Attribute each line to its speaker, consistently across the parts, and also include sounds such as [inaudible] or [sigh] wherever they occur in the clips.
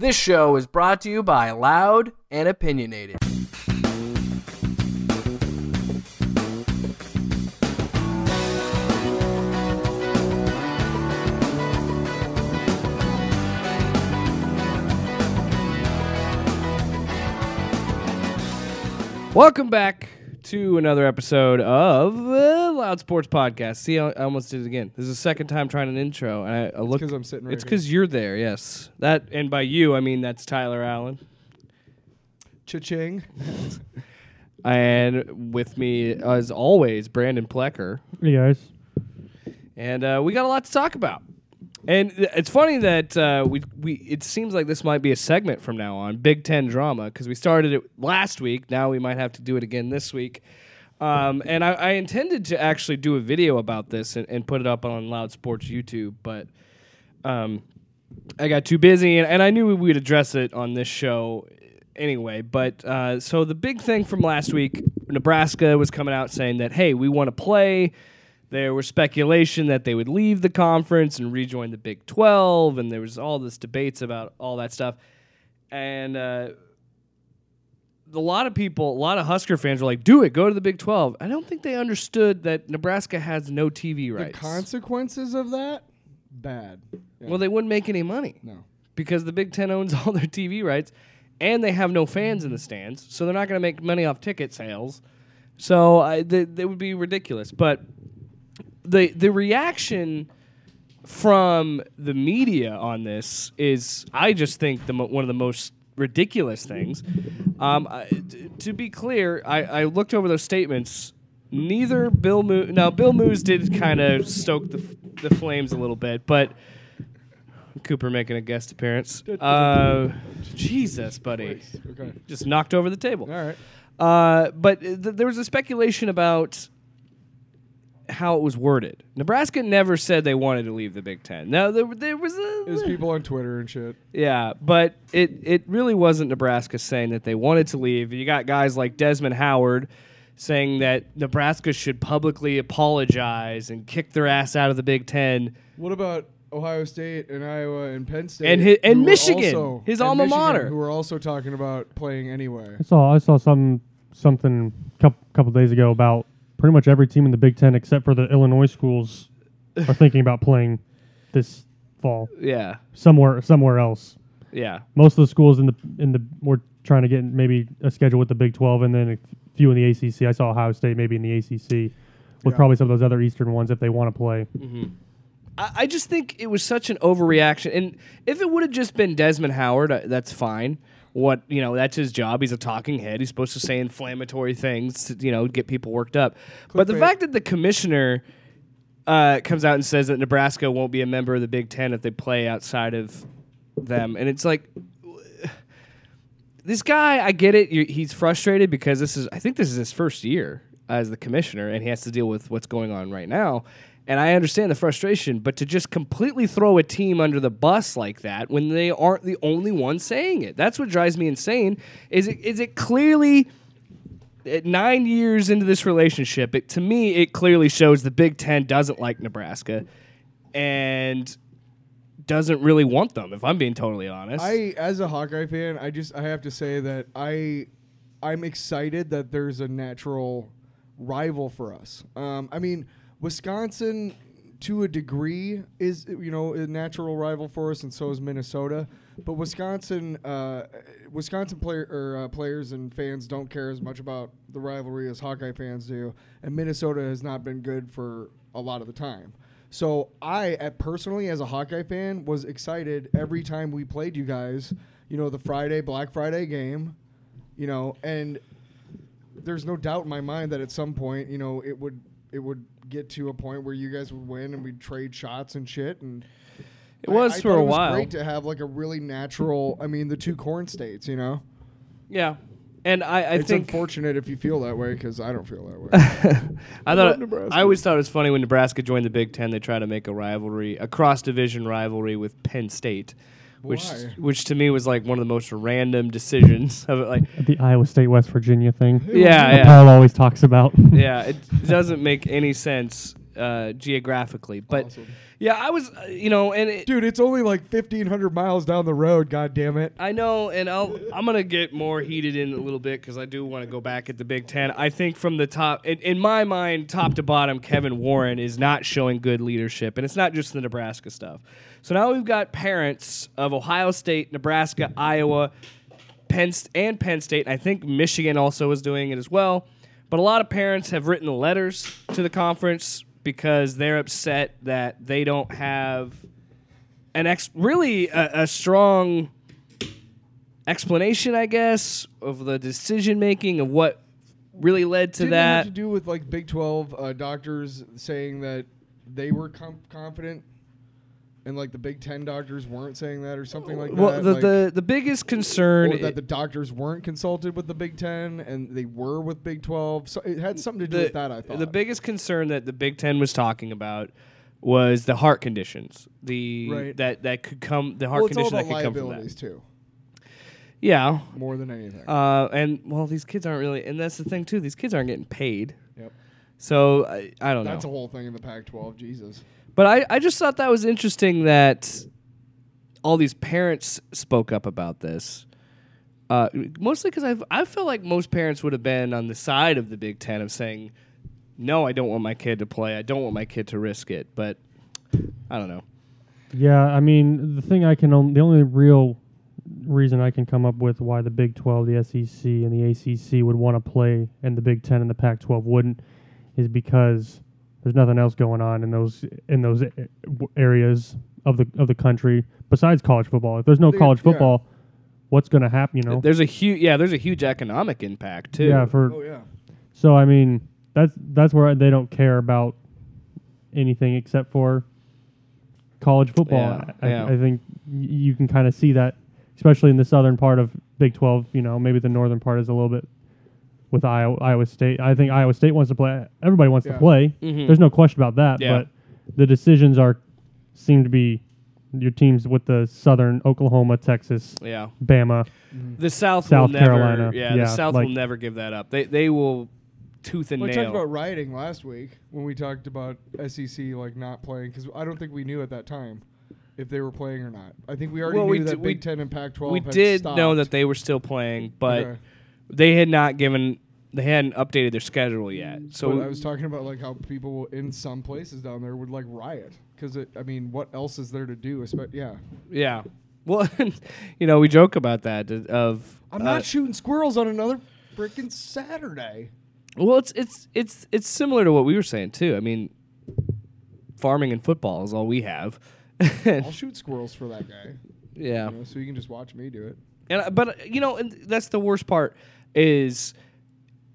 Speaker 1: This show is brought to you by Loud and Opinionated.
Speaker 2: Welcome back to another episode of uh, Loud Sports Podcast. See, I I almost did it again. This is the second time trying an intro, and I, I look.
Speaker 3: because I'm sitting right
Speaker 2: It's because you're there. Yes, that, and by you, I mean that's Tyler Allen,
Speaker 3: Cha-ching. [laughs]
Speaker 2: and with me as always, Brandon Plecker,
Speaker 4: Hey guys.
Speaker 2: and uh, we got a lot to talk about. And it's funny that uh, we we it seems like this might be a segment from now on, Big Ten drama, because we started it last week. Now we might have to do it again this week. Um, and I, I intended to actually do a video about this and, and put it up on Loud Sports YouTube, but um, I got too busy, and, and I knew we'd address it on this show anyway. But uh, so the big thing from last week, Nebraska was coming out saying that hey, we want to play. There was speculation that they would leave the conference and rejoin the Big Twelve, and there was all this debates about all that stuff, and. Uh, a lot of people, a lot of Husker fans were like, "Do it, go to the Big 12." I don't think they understood that Nebraska has no TV
Speaker 3: The
Speaker 2: rights.
Speaker 3: consequences of that, bad. Yeah.
Speaker 2: well, they wouldn't make any money
Speaker 3: no.
Speaker 2: because the Big Ten owns [laughs] all their TV rights, and they have no fans in the stands, so they're not going to make money off ticket sales. So I, th- that would be ridiculous. But the the reaction from the media on this is, I just think the mo- one of the most ridiculous things. Um, I, t- to be clear, I, I looked over those statements. Neither Bill Moos. Now Bill Moos did kind of stoke the f- the flames a little bit, but Cooper making a guest appearance. Uh, Jesus, buddy,
Speaker 3: Okay.
Speaker 2: just knocked over the table.
Speaker 3: All right.
Speaker 2: Uh, but th- there was a speculation about how it was worded. Nebraska never said they wanted to leave the Big Ten. Now there, there was a
Speaker 3: There's people on Twitter and shit.
Speaker 2: yeah, but it it really wasn't Nebraska saying that they wanted to leave. You got guys like Desmond Howard saying that Nebraska should publicly apologize and kick their ass out of the Big Ten.
Speaker 3: What about Ohio State and Iowa and Penn State
Speaker 2: And hi- and
Speaker 3: who were
Speaker 2: Michigan,
Speaker 3: also-
Speaker 2: his
Speaker 3: and
Speaker 2: alma
Speaker 3: Michigan,
Speaker 2: mater.
Speaker 3: who were also talking about playing anyway.
Speaker 4: I saw I saw some something couple couple days ago about pretty much every team in the Big Ten except for the Illinois schools are thinking about playing this fall
Speaker 2: Yeah,
Speaker 4: somewhere somewhere else.
Speaker 2: yeah,
Speaker 4: Most of the schools in the in the we're trying to get maybe a schedule with the Big Twelve and then a few in the ACC. I saw Ohio State maybe in the ACC with
Speaker 3: Yeah.
Speaker 4: probably some of those other Eastern ones if they want to play.
Speaker 2: I, I just think it was such an overreaction. And if it would have just been Desmond Howard, uh, that's fine. What you know, that's his job. He's a talking head. He's supposed to say inflammatory things to you know get people worked up. But the fact that the commissioner uh, comes out and says that Nebraska won't be a member of the Big Ten if they play outside of them, and it's like [sighs] this guy, I get it. you he's frustrated because this is, I think this is his first year as the commissioner, and he has to deal with what's going on right now. And I understand the frustration, but to just completely throw a team under the bus like that when they aren't the only ones saying it, that's what drives me insane. Is it is it clearly at nine years into this relationship? It, to me, it clearly shows the Big Ten doesn't like Nebraska, and doesn't really want them. If I'm being totally honest,
Speaker 3: I, as a Hawkeye fan, I just I have to say that I, I'm excited that there's a natural rival for us. Um, I mean, Wisconsin, to a degree, is you know a natural rival for us, and so is Minnesota. But Wisconsin, uh, Wisconsin player or uh, players and fans don't care as much about the rivalry as Hawkeye fans do, and Minnesota has not been good for a lot of the time. So I, uh, personally, as a Hawkeye fan, was excited every time we played you guys. You know, the Friday Black Friday game. You know, and there's no doubt in my mind that at some point, you know, it would it would get to a point where you guys would win and we'd trade shots and shit. And
Speaker 2: It was
Speaker 3: I, I
Speaker 2: for a
Speaker 3: it was
Speaker 2: while.
Speaker 3: Great to have like a really natural. I mean, the two corn states. You know,
Speaker 2: yeah, and I, I
Speaker 3: it's
Speaker 2: think
Speaker 3: unfortunate if you feel that way because I don't feel that way. [laughs]
Speaker 2: I thought I always thought it was funny when Nebraska joined the Big Ten. They tried to make a rivalry, a cross division rivalry with Penn State, which
Speaker 3: Why?
Speaker 2: which to me was like one of the most random decisions of it. Like,
Speaker 4: The Iowa State West Virginia thing.
Speaker 2: yeah, yeah,
Speaker 4: Paul always talks about. [laughs]
Speaker 2: yeah. It doesn't make any sense. uh, geographically. But
Speaker 3: Awesome.
Speaker 2: yeah, I was, uh, you know, and it,
Speaker 3: Dude, it's only like 1,500 miles down the road. God damn it.
Speaker 2: I know, and I'll I'm gonna get more heated in a little bit because I do want to go back at the Big Ten. I think from the top, in, in my mind, top to bottom, Kevin Warren is not showing good leadership, and it's not just the Nebraska stuff. So now we've got parents of Ohio State, Nebraska, Iowa, Penn and Penn State. And I think Michigan also is doing it as well. But a lot of parents have written letters to the conference because they're upset that they don't have an ex really a, a strong explanation, I guess, of the decision making of what really led to
Speaker 3: Didn't it have to do with like Big 12 uh, doctors saying that they were com- confident and like the Big 10 doctors weren't saying that or something like
Speaker 2: well,
Speaker 3: that?
Speaker 2: the,
Speaker 3: like,
Speaker 2: the the biggest concern
Speaker 3: that the doctors weren't consulted with the Big 10 and they were with Big 12. So it had something to do
Speaker 2: the,
Speaker 3: with that, I thought.
Speaker 2: the biggest concern that the Big Ten was talking about was the heart conditions, the
Speaker 3: Right.
Speaker 2: that that could come, the heart
Speaker 3: well,
Speaker 2: condition that could come from that.
Speaker 3: too,
Speaker 2: Yeah,
Speaker 3: more than anything.
Speaker 2: uh, and well, these kids aren't really, and that's the thing too. These kids aren't getting paid,
Speaker 3: yep.
Speaker 2: so I, I don't
Speaker 3: That's
Speaker 2: know.
Speaker 3: That's a whole thing in the Pac 12. Jesus.
Speaker 2: But I, I just thought that was interesting that all these parents spoke up about this. Uh, mostly because I I feel like most parents would have been on the side of the Big Ten of saying, "No, I don't want my kid to play. I don't want my kid to risk it." But I don't know.
Speaker 4: Yeah, I mean, the thing I can only, the only real reason I can come up with why the Big 12, the SEC, and the ACC would want to play and the Big 10 and the Pac 12 wouldn't is because there's nothing else going on in those in those eh, areas of the of the country besides college football. If there's no
Speaker 3: They-
Speaker 4: college
Speaker 3: yeah.
Speaker 4: football, what's going to happen, you know?
Speaker 2: There's a huge yeah. There's a huge economic impact too.
Speaker 4: Yeah, for
Speaker 3: Oh, yeah.
Speaker 4: So I mean, that's that's where they don't care about anything except for college football.
Speaker 2: Yeah,
Speaker 4: I,
Speaker 2: yeah.
Speaker 4: I think you can kind of see that, especially in the southern part of Big Twelve. You know, maybe the northern part is a little bit with Iowa, Iowa State. I think Iowa State wants to play. Everybody wants
Speaker 3: Yeah.
Speaker 4: to play.
Speaker 2: Mhm.
Speaker 4: There's no question about that.
Speaker 2: Yeah.
Speaker 4: But the decisions are seem to be your teams with the southern Oklahoma, Texas,
Speaker 2: yeah.
Speaker 4: Bama.
Speaker 2: The South,
Speaker 4: South
Speaker 2: will never.
Speaker 4: Carolina,
Speaker 2: Yeah,
Speaker 4: yeah,
Speaker 2: the South
Speaker 4: like-
Speaker 2: will never give that up. They they will tooth and
Speaker 3: We
Speaker 2: nail.
Speaker 3: talked about rioting last week when we talked about SEC like not playing because I don't think we knew at that time if they were playing or not. I think we already
Speaker 2: Well,
Speaker 3: knew
Speaker 2: we
Speaker 3: that
Speaker 2: d- we-
Speaker 3: Big Ten and Pac-12.
Speaker 2: we
Speaker 3: had
Speaker 2: did
Speaker 3: stopped.
Speaker 2: know that they were still playing, but
Speaker 3: Okay.
Speaker 2: They had not given. They hadn't updated their schedule yet. So
Speaker 3: But I was talking about like how people in some places down there would like riot because I mean, what else is there to do? Espe- yeah,
Speaker 2: Yeah. Well, [laughs] you know, we joke about that uh, of
Speaker 3: I'm
Speaker 2: uh,
Speaker 3: not shooting squirrels on another freaking Saturday.
Speaker 2: Well, it's it's it's it's similar to what we were saying too. I mean, farming and football is all we have. [laughs]
Speaker 3: I'll shoot squirrels for that guy.
Speaker 2: yeah.
Speaker 3: You know, so you can just watch me do it.
Speaker 2: And uh, but uh, you know, and that's the worst part is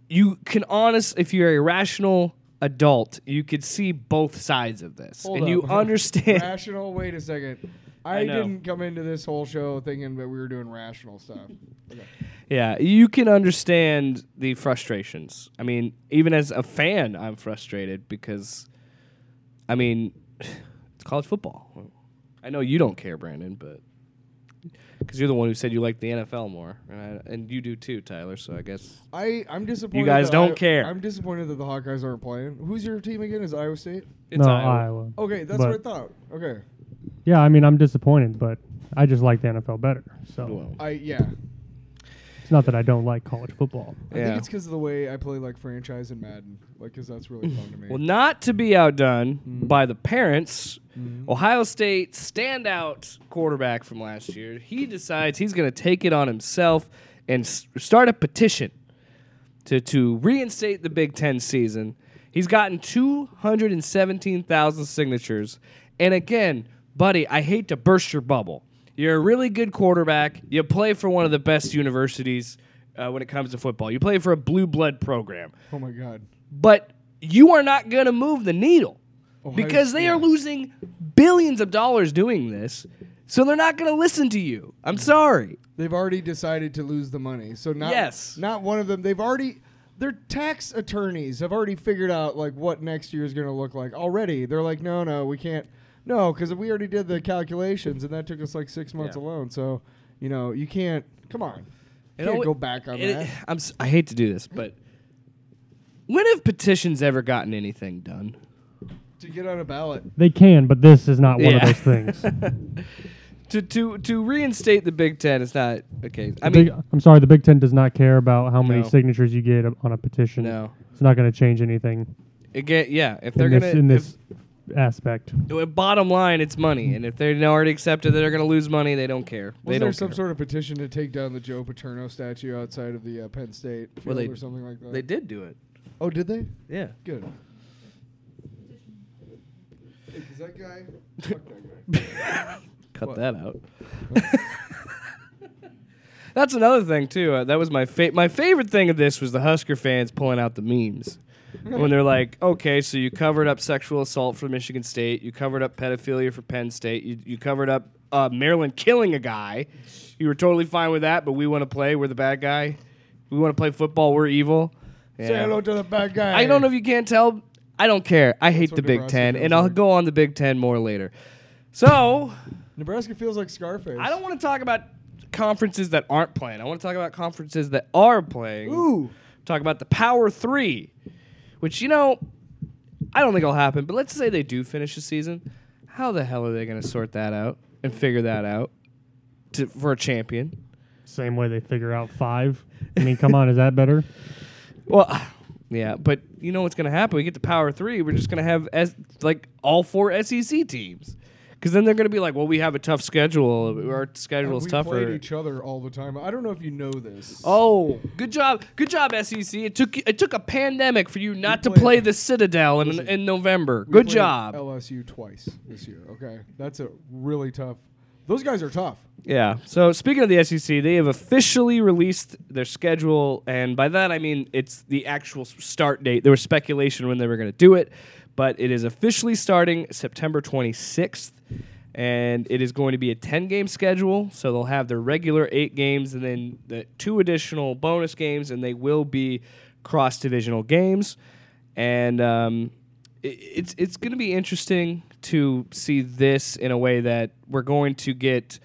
Speaker 2: you can honest if you're a rational adult, you could see both sides of this,
Speaker 3: Hold
Speaker 2: and you [laughs] understand.
Speaker 3: rational. Wait a second. [laughs]
Speaker 2: I
Speaker 3: I, didn't come into this whole show thinking that we were doing rational stuff. Okay.
Speaker 2: Yeah, you can understand the frustrations. I mean, even as a fan, I'm frustrated because, I mean, [sighs] it's college football. I know you don't care, Brandon, but because you're the one who said you like the NFL more, and, I, and you do too, Tyler. So I guess
Speaker 3: I I'm disappointed.
Speaker 2: You guys
Speaker 3: that
Speaker 2: don't
Speaker 3: I-
Speaker 2: care.
Speaker 3: I'm disappointed that the Hawkeyes aren't playing. Who's your team again? Is Iowa State?
Speaker 2: it's
Speaker 4: no,
Speaker 2: Iowa.
Speaker 4: Iowa.
Speaker 3: Okay, that's
Speaker 4: But-
Speaker 3: what I thought. Okay,
Speaker 4: Yeah, I mean, I'm disappointed, but I just like the NFL better. So
Speaker 2: Well,
Speaker 3: I yeah.
Speaker 4: it's not that I don't like college football.
Speaker 3: I
Speaker 2: Yeah.
Speaker 3: think it's because of the way I play like franchise and Madden, like because that's really fun to me.
Speaker 2: well, not to be outdone
Speaker 3: Mm.
Speaker 2: by the parents.
Speaker 3: Mhm.
Speaker 2: Ohio State standout quarterback from last year. He decides he's going to take it on himself and s- start a petition to to reinstate the Big Ten season. He's gotten two hundred and seventeen thousand signatures, and again, buddy, I hate to burst your bubble. You're a really good quarterback. You play for one of the best universities uh, when it comes to football. You play for a blue blood program,
Speaker 3: oh my god.
Speaker 2: but you are not going to move the needle
Speaker 3: Ohio
Speaker 2: because they are losing billions of dollars doing this. So they're not going to listen to you. I'm sorry.
Speaker 3: They've already decided to lose the money. So not
Speaker 2: Yes.
Speaker 3: not one of them. They've already their tax attorneys have already figured out like what next year is going to look like already. They're like, no, no, we can't. No, because we already did the calculations, and that took us like six months
Speaker 2: Yeah.
Speaker 3: alone. So, you know, you can't. Come on,
Speaker 2: You
Speaker 3: can't go back on
Speaker 2: it-
Speaker 3: that.
Speaker 2: I'm, s- I hate to do this, but when have petitions ever gotten anything done?
Speaker 3: To get on a ballot.
Speaker 4: They can, but this is not one
Speaker 2: Yeah.
Speaker 4: of those things. [laughs]
Speaker 2: to to to reinstate the Big Ten is not okay. I
Speaker 4: The
Speaker 2: mean,
Speaker 4: Big- I'm sorry, the Big Ten does not care about how many
Speaker 2: No.
Speaker 4: signatures you get on a petition.
Speaker 2: no.
Speaker 4: It's not going to change anything
Speaker 2: Again, yeah. If they're
Speaker 4: in
Speaker 2: gonna
Speaker 4: this, in this aspect.
Speaker 2: bottom line, it's money, and if they're already accepted that they're gonna lose money, they don't care.
Speaker 3: Was
Speaker 2: don't
Speaker 3: there some
Speaker 2: care.
Speaker 3: sort of petition to take down the Joe Paterno statue outside of the uh, Penn State field
Speaker 2: Well, they-
Speaker 3: or something like that?
Speaker 2: They did do it.
Speaker 3: oh, did they?
Speaker 2: Yeah.
Speaker 3: Good. Hey, 'cause that guy, fuck that guy. [laughs]
Speaker 2: Cut
Speaker 3: What?
Speaker 2: that out. [laughs] That's another thing too. Uh, that was my fa- my favorite thing of this was the Husker fans pulling out the memes when they're like, "Okay, so you covered up sexual assault for Michigan State, you covered up pedophilia for Penn State, you you covered up uh, Maryland killing a guy. You were totally fine with that, but we want to play. We're the bad guy. We want to play football. We're evil."
Speaker 3: Say hello to the bad guy.
Speaker 2: I don't know if you can't tell. I don't care. I hate the Big
Speaker 3: Nebraska
Speaker 2: Ten,
Speaker 3: feels
Speaker 2: and I'll
Speaker 3: like.
Speaker 2: go on the Big Ten more later. So
Speaker 3: Nebraska feels like Scarface.
Speaker 2: I don't want to talk about conferences that aren't playing. I want to talk about conferences that are playing.
Speaker 3: Ooh.
Speaker 2: Talk about the Power Three, which you know, I don't think will happen. But let's say they do finish the season. How the hell are they going to sort that out and figure that out to, for a champion?
Speaker 4: Same way they figure out five. I mean, come on, is that better? [laughs]
Speaker 2: Well, yeah, but you know what's going to happen? We get to Power Three. We're just going to have S- like all four SEC teams. Because then they're going to be like, well, we have a tough schedule. Our schedule is
Speaker 3: we
Speaker 2: tougher.
Speaker 3: played each other all the time. I don't know if you know this.
Speaker 2: Oh, good job, good job, SEC. It took it took a pandemic for you not to play the Citadel in, in November.
Speaker 3: We
Speaker 2: Good job.
Speaker 3: LSU twice this year. Okay, that's a really tough. Those guys are tough.
Speaker 2: Yeah. So speaking of the SEC, they have officially released their schedule, and by that I mean it's the actual start date. There was speculation when they were going to do it, but it is officially starting September 26th, and it is going to be a 10-game schedule. So they'll have their regular eight games, and then the two additional bonus games, and they will be cross-divisional games, and um, it's it's going to be interesting to see this in a way that we're going to get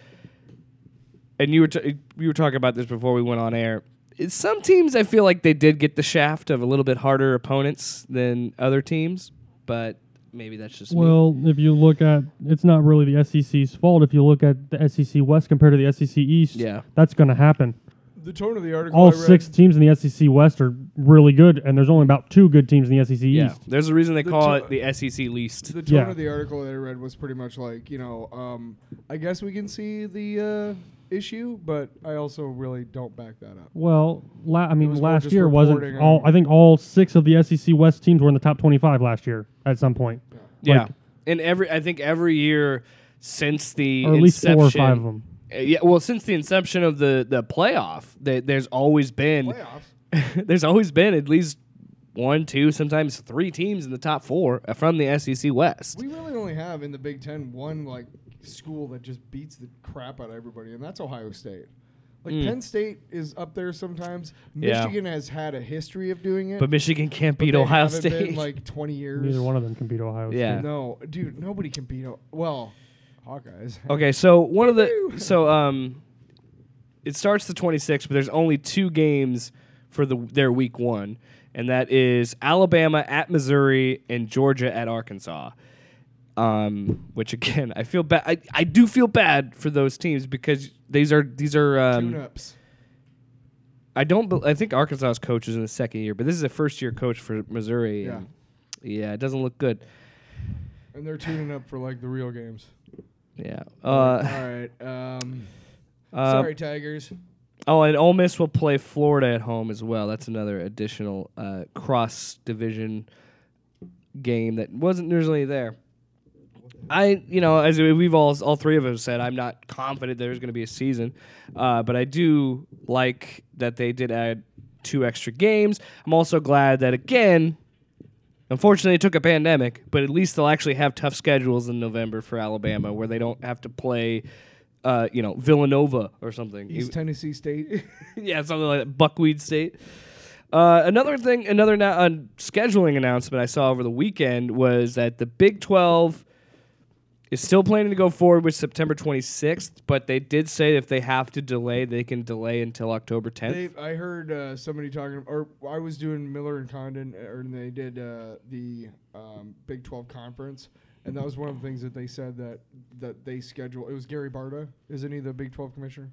Speaker 2: and you were t- you were talking about this before we went on air. It's Some teams I feel like they did get the shaft of a little bit harder opponents than other teams, but maybe that's just me.
Speaker 4: Well, if you look at, it's not really the SEC's fault. If you look at the SEC West compared to the SEC East,
Speaker 2: Yeah.
Speaker 4: that's going to happen.
Speaker 3: The tone of the article.
Speaker 4: All
Speaker 3: I read,
Speaker 4: six teams in the SEC West are really good, and there's only about two good teams in the SEC
Speaker 2: Yeah,
Speaker 4: East.
Speaker 2: there's a reason they
Speaker 3: The
Speaker 2: call
Speaker 3: to-
Speaker 2: it the SEC least.
Speaker 3: The tone
Speaker 4: Yeah.
Speaker 3: of the article that I read was pretty much like, you know, um, I guess we can see the uh, issue, but I also really don't back that up.
Speaker 4: Well, la- I mean,
Speaker 3: was
Speaker 4: last year wasn't all. I think all six of the SEC West teams were in the top 25 last year at some point,
Speaker 2: yeah,
Speaker 4: like-
Speaker 2: and every I think every year since the
Speaker 4: or at least four or
Speaker 2: inception-
Speaker 4: five of them.
Speaker 2: Yeah, well, since the inception of the the playoff, they, there's always been
Speaker 3: Playoffs. [laughs]
Speaker 2: there's always been at least one, two, sometimes three teams in the top four from the SEC West.
Speaker 3: We really only have in the Big Ten one like school that just beats the crap out of everybody, and that's Ohio State. Like
Speaker 2: Mm.
Speaker 3: Penn State is up there sometimes.
Speaker 2: Yeah.
Speaker 3: Michigan has had a history of doing it,
Speaker 2: But Michigan can't
Speaker 3: but
Speaker 2: beat
Speaker 3: they
Speaker 2: Ohio
Speaker 3: haven't been,
Speaker 2: State.
Speaker 3: like twenty years.
Speaker 4: Neither one of them can beat Ohio
Speaker 2: Yeah.
Speaker 4: State.
Speaker 3: No, dude, nobody can beat. O- well, Hawkeyes. [laughs]
Speaker 2: okay, so one of the so um, it starts the 26th, but there's only two games for the their week one, and that is Alabama at Missouri and Georgia at Arkansas. Um, which again, I feel bad. I, I do feel bad for those teams because these are these are um,
Speaker 3: Tune-ups.
Speaker 2: I don't. bel I think Arkansas's coach is in the second year, but this is a first year coach for Missouri.
Speaker 3: Yeah.
Speaker 2: yeah, it doesn't look good.
Speaker 3: And they're tuning up for like the real games.
Speaker 2: Yeah.
Speaker 3: all
Speaker 2: Uh,
Speaker 3: right. Um, [laughs]
Speaker 2: uh,
Speaker 3: sorry, Tigers.
Speaker 2: Oh, and Ole Miss will play Florida at home as well. That's another additional uh, cross division game that wasn't usually there. I, you know, as we've all all three of us said, I'm not confident there's going to be a season, uh, but I do like that they did add two extra games. I'm also glad that again, unfortunately, it took a pandemic, but at least they'll actually have tough schedules in November for Alabama, where they don't have to play, uh, you know, Villanova or something.
Speaker 3: East Tennessee State. [laughs]
Speaker 2: yeah, something like that. Buckwheat State. Uh, another thing, another na- uh, scheduling announcement I saw over the weekend was that the Big 12 is still planning to go forward with September 26th, but they did say if they have to delay, they can delay until October 10th.
Speaker 3: They, I heard uh, somebody talking, or I was doing Miller and Condon, or and they did uh, the um, Big 12 conference, and that was one of the things that they said that that they schedule. It was Gary Barta, isn't he the Big 12 commissioner?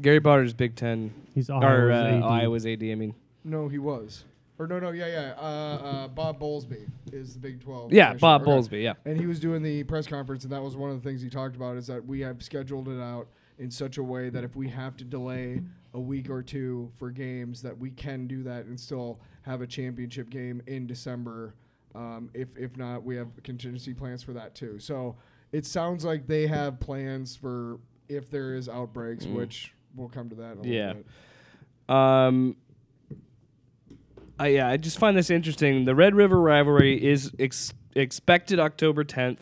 Speaker 2: Gary Barta's Big Ten
Speaker 4: He's
Speaker 2: or
Speaker 4: Iowa's
Speaker 2: uh,
Speaker 4: AD.
Speaker 2: Iowa's AD. I mean,
Speaker 3: No, he was. Or no, no, yeah, yeah. Uh, uh, Bob Bowlesby is the Big 12.
Speaker 2: yeah,
Speaker 3: commissioner.
Speaker 2: Bob
Speaker 3: Okay.
Speaker 2: Bowlesby. Yeah,
Speaker 3: And he was doing the press conference, and that was one of the things he talked about is that we have scheduled it out in such a way that if we have to delay a week or two for games, that we can do that and still have a championship game in December. Um, if if not, we have contingency plans for that too. So it sounds like they have plans for if there is outbreaks,
Speaker 2: Mm.
Speaker 3: which we'll come to that. In a
Speaker 2: Yeah.
Speaker 3: Little bit.
Speaker 2: Um, I yeah, I just find this interesting. The Red River rivalry is ex- expected October 10th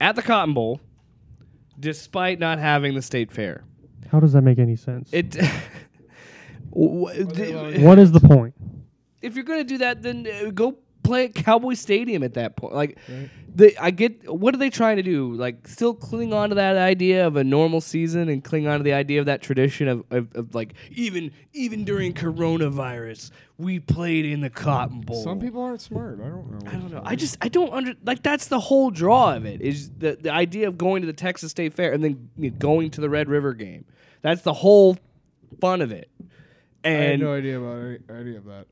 Speaker 2: at the Cotton Bowl, despite not having the state fair.
Speaker 4: How does that make any sense?
Speaker 2: It. [laughs] w-
Speaker 3: they
Speaker 2: d-
Speaker 3: allowing-
Speaker 4: what is the point?
Speaker 2: if you're gonna do that, then uh, go play at Cowboy Stadium at that point. Like,
Speaker 3: Right.
Speaker 2: they, I get. What are they trying to do? Like, still cling on to that idea of a normal season and cling on to the idea of that tradition of, of, of like even even during coronavirus, we played in the Cotton Bowl.
Speaker 3: Some people aren't smart. I don't know.
Speaker 2: I don't know. I just I don't under like that's the whole draw of it is the the idea of going to the Texas State Fair and then you know, going to the Red River game. That's the whole fun of it.
Speaker 3: I had no idea about any, any of that.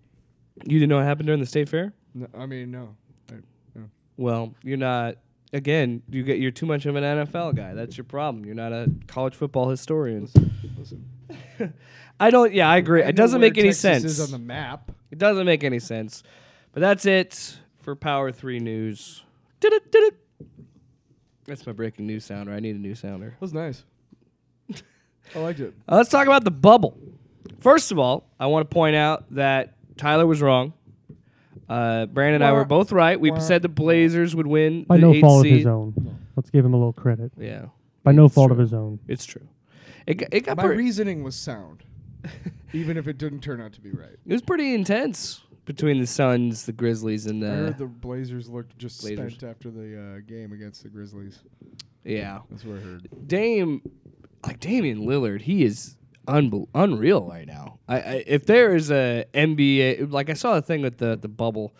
Speaker 2: you didn't know what happened during the state fair?
Speaker 3: No, I mean, no. I, no.
Speaker 2: Well, you're not. Again, you get you're too much of an NFL guy. That's your problem. You're not a college football historian.
Speaker 3: Listen. [laughs]
Speaker 2: I don't. Yeah, I agree.
Speaker 3: I
Speaker 2: It doesn't make any
Speaker 3: Texas
Speaker 2: sense.
Speaker 3: Is on the map.
Speaker 2: It doesn't make any sense. But that's it for Power Three News. Did-it, did-it. That's my breaking news sounder. I need a new sounder.
Speaker 3: That was nice. [laughs] I liked it.
Speaker 2: Uh, let's talk about the bubble. First of all, I want to point out that Tyler was wrong. Uh, Brandon and I were both right. We said the Blazers would win
Speaker 4: By
Speaker 2: the
Speaker 4: no
Speaker 2: eighth
Speaker 4: fault
Speaker 2: seed.
Speaker 4: of his own. Let's give him a little credit.
Speaker 2: Yeah,
Speaker 4: By no
Speaker 2: It's
Speaker 4: fault
Speaker 2: true.
Speaker 4: of his own.
Speaker 2: it's true. It got, it got
Speaker 3: My
Speaker 2: pretty,
Speaker 3: reasoning was sound, [laughs] even if it didn't turn out to be right.
Speaker 2: it was pretty intense between the Suns, the Grizzlies, and
Speaker 3: I
Speaker 2: the
Speaker 3: heard the Blazers looked just
Speaker 2: Blazers.
Speaker 3: spent after the uh, game against the Grizzlies.
Speaker 2: yeah.
Speaker 3: That's what I heard.
Speaker 2: Dame, like Damian Lillard, he is unreal right now. I, I if there is a NBA, like I saw a thing with the the bubble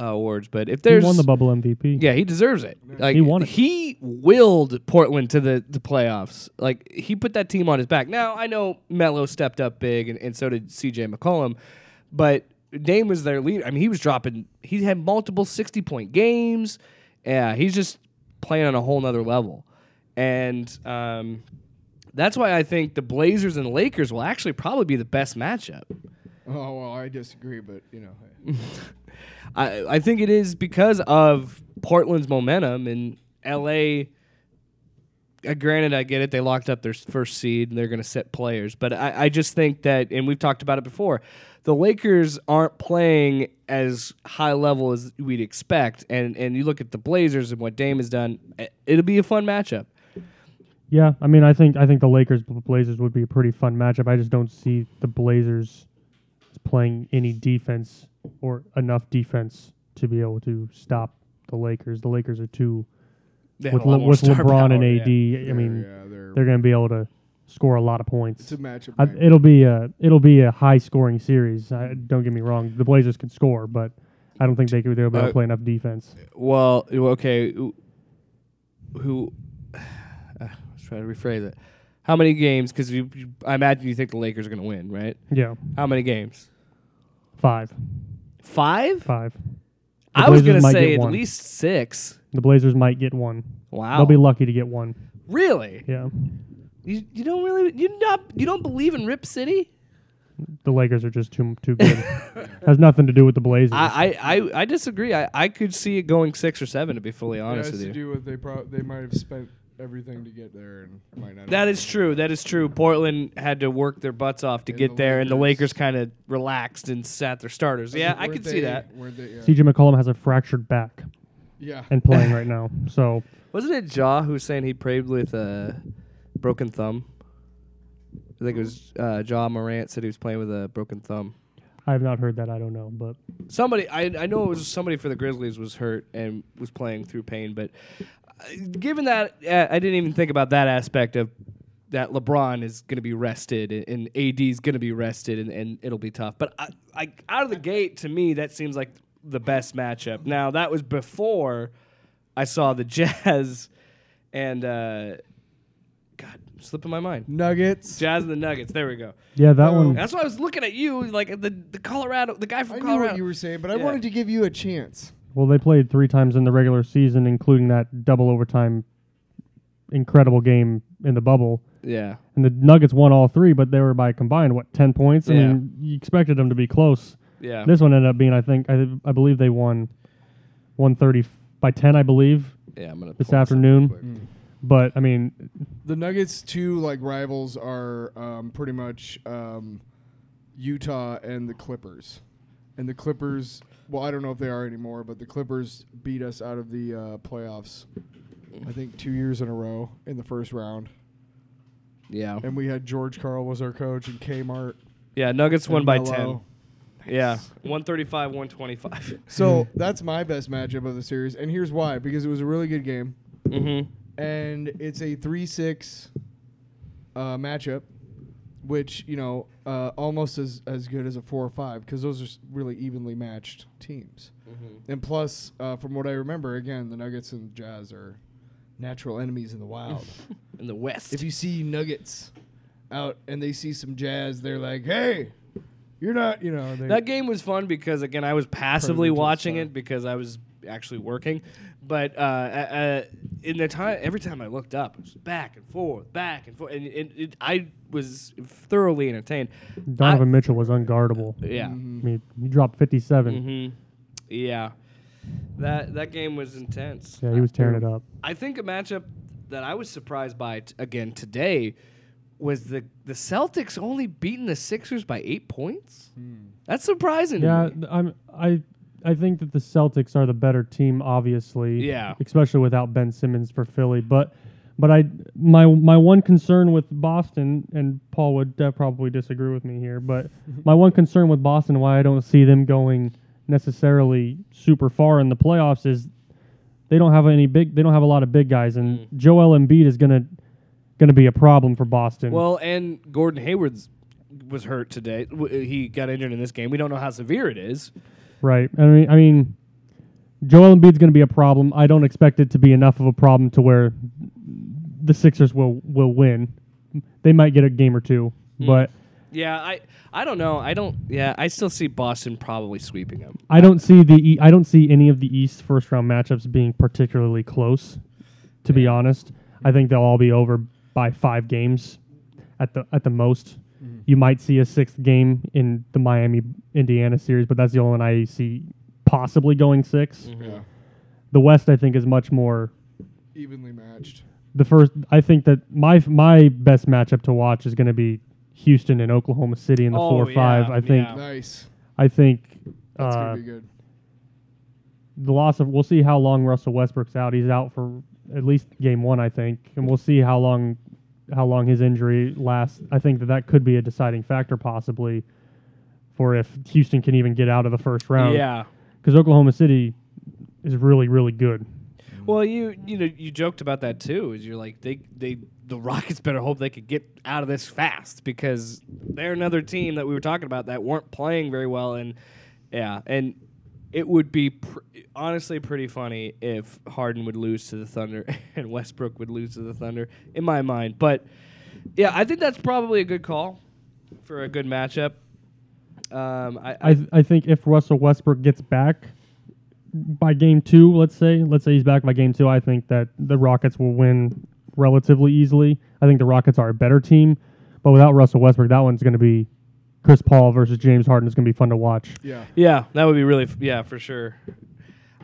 Speaker 2: uh, awards, but if
Speaker 4: He
Speaker 2: there's
Speaker 4: won the bubble MVP.
Speaker 2: yeah, he deserves it. Like
Speaker 4: He won it.
Speaker 2: He willed Portland to the the playoffs. Like he put that team on his back. Now I know Melo stepped up big, and, and so did C.J. McCollum, but Dame was their leader. I mean, he was dropping. He had multiple sixty point games. Yeah, he's just playing on a whole nother level, and um, that's why I think the Blazers and Lakers will actually probably be the best matchup.
Speaker 3: Oh well, I disagree, but you know. [laughs]
Speaker 2: I I think it is because of Portland's momentum and LA. Uh, granted, I get it. They locked up their first seed and they're going to set players. But I, I just think that, and we've talked about it before, the Lakers aren't playing as high level as we'd expect. And, and you look at the Blazers and what Dame has done, it'll be a fun matchup.
Speaker 4: Yeah, I mean, I think I think the Lakers Blazers would be a pretty fun matchup. I just don't see the Blazers playing any defense or enough defense to be able to stop the Lakers. The Lakers are too with Le- with LeBron and AD.
Speaker 2: yeah.
Speaker 4: I mean,
Speaker 3: yeah, they're,
Speaker 4: they're going to be able to score a lot of points.
Speaker 3: it's a matchup.
Speaker 4: I, it'll be a it'll be a high scoring series. I, don't get me wrong. The Blazers can score, but I don't think they could they'll be able
Speaker 2: Uh,
Speaker 4: to play enough defense.
Speaker 2: Well, okay. Who? Who uh, let's try to rephrase it. How many games? Because you, you, I imagine you think the Lakers are going to win, right?
Speaker 4: Yeah,
Speaker 2: How many games?
Speaker 4: five,
Speaker 2: Five.
Speaker 4: five. The
Speaker 2: I was going to say at
Speaker 4: one.
Speaker 2: least six.
Speaker 4: The Blazers might get one.
Speaker 2: Wow.
Speaker 4: They'll be lucky to get one.
Speaker 2: really?
Speaker 4: Yeah,
Speaker 2: You, you don't really you not you don't believe in Rip City?
Speaker 4: the Lakers are just too too good. [laughs] Has nothing to do with the Blazers.
Speaker 2: I, I, I, I disagree. I, I could see it going six or seven. To be fully
Speaker 3: It
Speaker 2: honest
Speaker 3: has
Speaker 2: with
Speaker 3: to
Speaker 2: you.
Speaker 3: do with they pro- they might have spent everything to get there and might not.
Speaker 2: That
Speaker 3: have
Speaker 2: is true. That is true. Portland had to work their butts off to
Speaker 3: And
Speaker 2: get
Speaker 3: the
Speaker 2: there, and the
Speaker 3: Lakers-
Speaker 2: Lakers kind of relaxed and sat their starters. Yeah, I
Speaker 3: Weren't
Speaker 2: could see that.
Speaker 3: weren't they- yeah.
Speaker 4: CJ McCollum has a fractured back
Speaker 3: yeah.
Speaker 4: and playing [laughs] right now. So
Speaker 2: Wasn't it Ja who was saying he played with a broken thumb? I think it was uh, Ja Morant said he was playing with a broken thumb.
Speaker 4: I have not heard that. I don't know, but
Speaker 2: Somebody, I I know it was somebody for the Grizzlies was hurt and was playing through pain, but given that, uh, I didn't even think about that aspect of that LeBron is going to be rested and, and AD is going to be rested and, and it'll be tough. But I, I, out of the gate, to me, that seems like the best matchup. Now that was before I saw the [laughs] Jazz and uh, God, slipping my mind.
Speaker 3: Nuggets.
Speaker 2: Jazz and the Nuggets. There we go.
Speaker 4: yeah, that
Speaker 3: Oh.
Speaker 4: one.
Speaker 2: That's why I was looking at you, like the the Colorado, the guy from
Speaker 3: I knew
Speaker 2: Colorado.
Speaker 3: what you were saying, but I wanted to give you a chance.
Speaker 4: Well, they played three times in the regular season, including that double overtime, incredible game in the bubble.
Speaker 2: yeah.
Speaker 4: And the Nuggets won all three, but they were by combined what ten points. I
Speaker 2: Yeah.
Speaker 4: mean, you expected them to be close.
Speaker 2: Yeah.
Speaker 4: This one ended up being, I think, I, I believe they won, one thirty by ten, I believe.
Speaker 2: yeah, I'm gonna
Speaker 4: this
Speaker 2: pull up
Speaker 4: afternoon.
Speaker 2: quick.
Speaker 4: But I mean,
Speaker 3: The Nuggets' two like rivals are um, pretty much um, Utah and the Clippers. And the Clippers, well, I don't know if they are anymore, but the Clippers beat us out of the uh, playoffs. I think two years in a row in the first round,
Speaker 2: Yeah.
Speaker 3: and we had George Karl was our coach and Kmart.
Speaker 2: Yeah. Nuggets won
Speaker 3: and
Speaker 2: by
Speaker 3: Melo.
Speaker 2: ten. Yeah. 135, 125. [laughs]
Speaker 3: So that's my best matchup of the series, and here's why: because it was a really good game,
Speaker 2: mm-hmm.
Speaker 3: and it's a three-six uh, matchup, which you know uh, almost as as good as a four or five, because those are really evenly matched teams. And plus, uh, from what I remember, again, the Nuggets and Jazz are natural enemies in the wild. [laughs]
Speaker 2: In the West.
Speaker 3: if you see Nuggets out and they see some Jazz, they're like, "Hey, you're not," you know.
Speaker 2: That game was fun because again I was passively watching it because I was actually working, but uh, uh, in the time every time I looked up, it was back and forth, back and forth, and it, it, I was thoroughly entertained.
Speaker 4: Donovan Mitchell was unguardable.
Speaker 2: Yeah.
Speaker 4: I mean, he dropped 57.
Speaker 2: Mm-hmm. Yeah. That that game was intense.
Speaker 4: Yeah, he was tearing it up.
Speaker 2: I think a matchup that I was surprised by t- again today was the the Celtics only beating the Sixers by eight points. That's surprising.
Speaker 4: Yeah,
Speaker 2: to me.
Speaker 4: I'm I I think that the Celtics are the better team, obviously.
Speaker 2: Yeah.
Speaker 4: Especially without Ben Simmons for Philly, but but I my my one concern with Boston and Paul would uh, probably disagree with me here, but [laughs] my one concern with Boston why I don't see them going necessarily super far in the playoffs is they don't have any big they don't have a lot of big guys and
Speaker 2: Mm.
Speaker 4: Joel Embiid is going to going to be a problem for Boston.
Speaker 2: Well, and Gordon Hayward's was hurt today. He got injured in this game. We don't know how severe it is.
Speaker 4: Right. I mean, I mean, Joel Embiid's going to be a problem. I don't expect it to be enough of a problem to where the Sixers will will win. They might get a game or two,
Speaker 2: Hmm.
Speaker 4: but
Speaker 2: Yeah, I I don't know. I don't. Yeah, I still see Boston probably sweeping them.
Speaker 4: I don't see the e- I don't see any of the East first round matchups being particularly close. To be honest, I think they'll all be over by five games at the at the most. You might see a sixth game in the Miami Indiana series, but that's the only one I see possibly going 6
Speaker 3: yeah,
Speaker 4: The West, I think, is much more
Speaker 3: evenly matched.
Speaker 4: the first I think that my my best matchup to watch is going to be Houston and Oklahoma City in the
Speaker 2: Oh,
Speaker 4: four five.
Speaker 2: yeah,
Speaker 4: I think
Speaker 2: yeah.
Speaker 3: Nice.
Speaker 4: I think
Speaker 3: That's
Speaker 4: uh,
Speaker 3: gonna be good.
Speaker 4: the loss of we'll see how long Russell Westbrook's out. He's out for at least game one, I think, and we'll see how long how long his injury lasts. I think that that could be a deciding factor possibly for if Houston can even get out of the first round.
Speaker 2: Yeah.
Speaker 4: because Oklahoma City is really really good.
Speaker 2: Well, you you know you joked about that too. Is you're like they they the Rockets better hope they could get out of this fast because they're another team that we were talking about that weren't playing very well and yeah and it would be pr- honestly pretty funny if Harden would lose to the Thunder [laughs] and Westbrook would lose to the Thunder in my mind. But yeah, I think that's probably a good call for a good matchup. Um, I, I,
Speaker 4: th- I think if Russell Westbrook gets back by game two, let's say, let's say he's back by game two, I think that the Rockets will win relatively easily. I think the Rockets are a better team, but without Russell Westbrook, that one's going to be Chris Paul versus James Harden is going to be fun to watch.
Speaker 3: Yeah.
Speaker 2: Yeah, that would be really f- yeah for sure.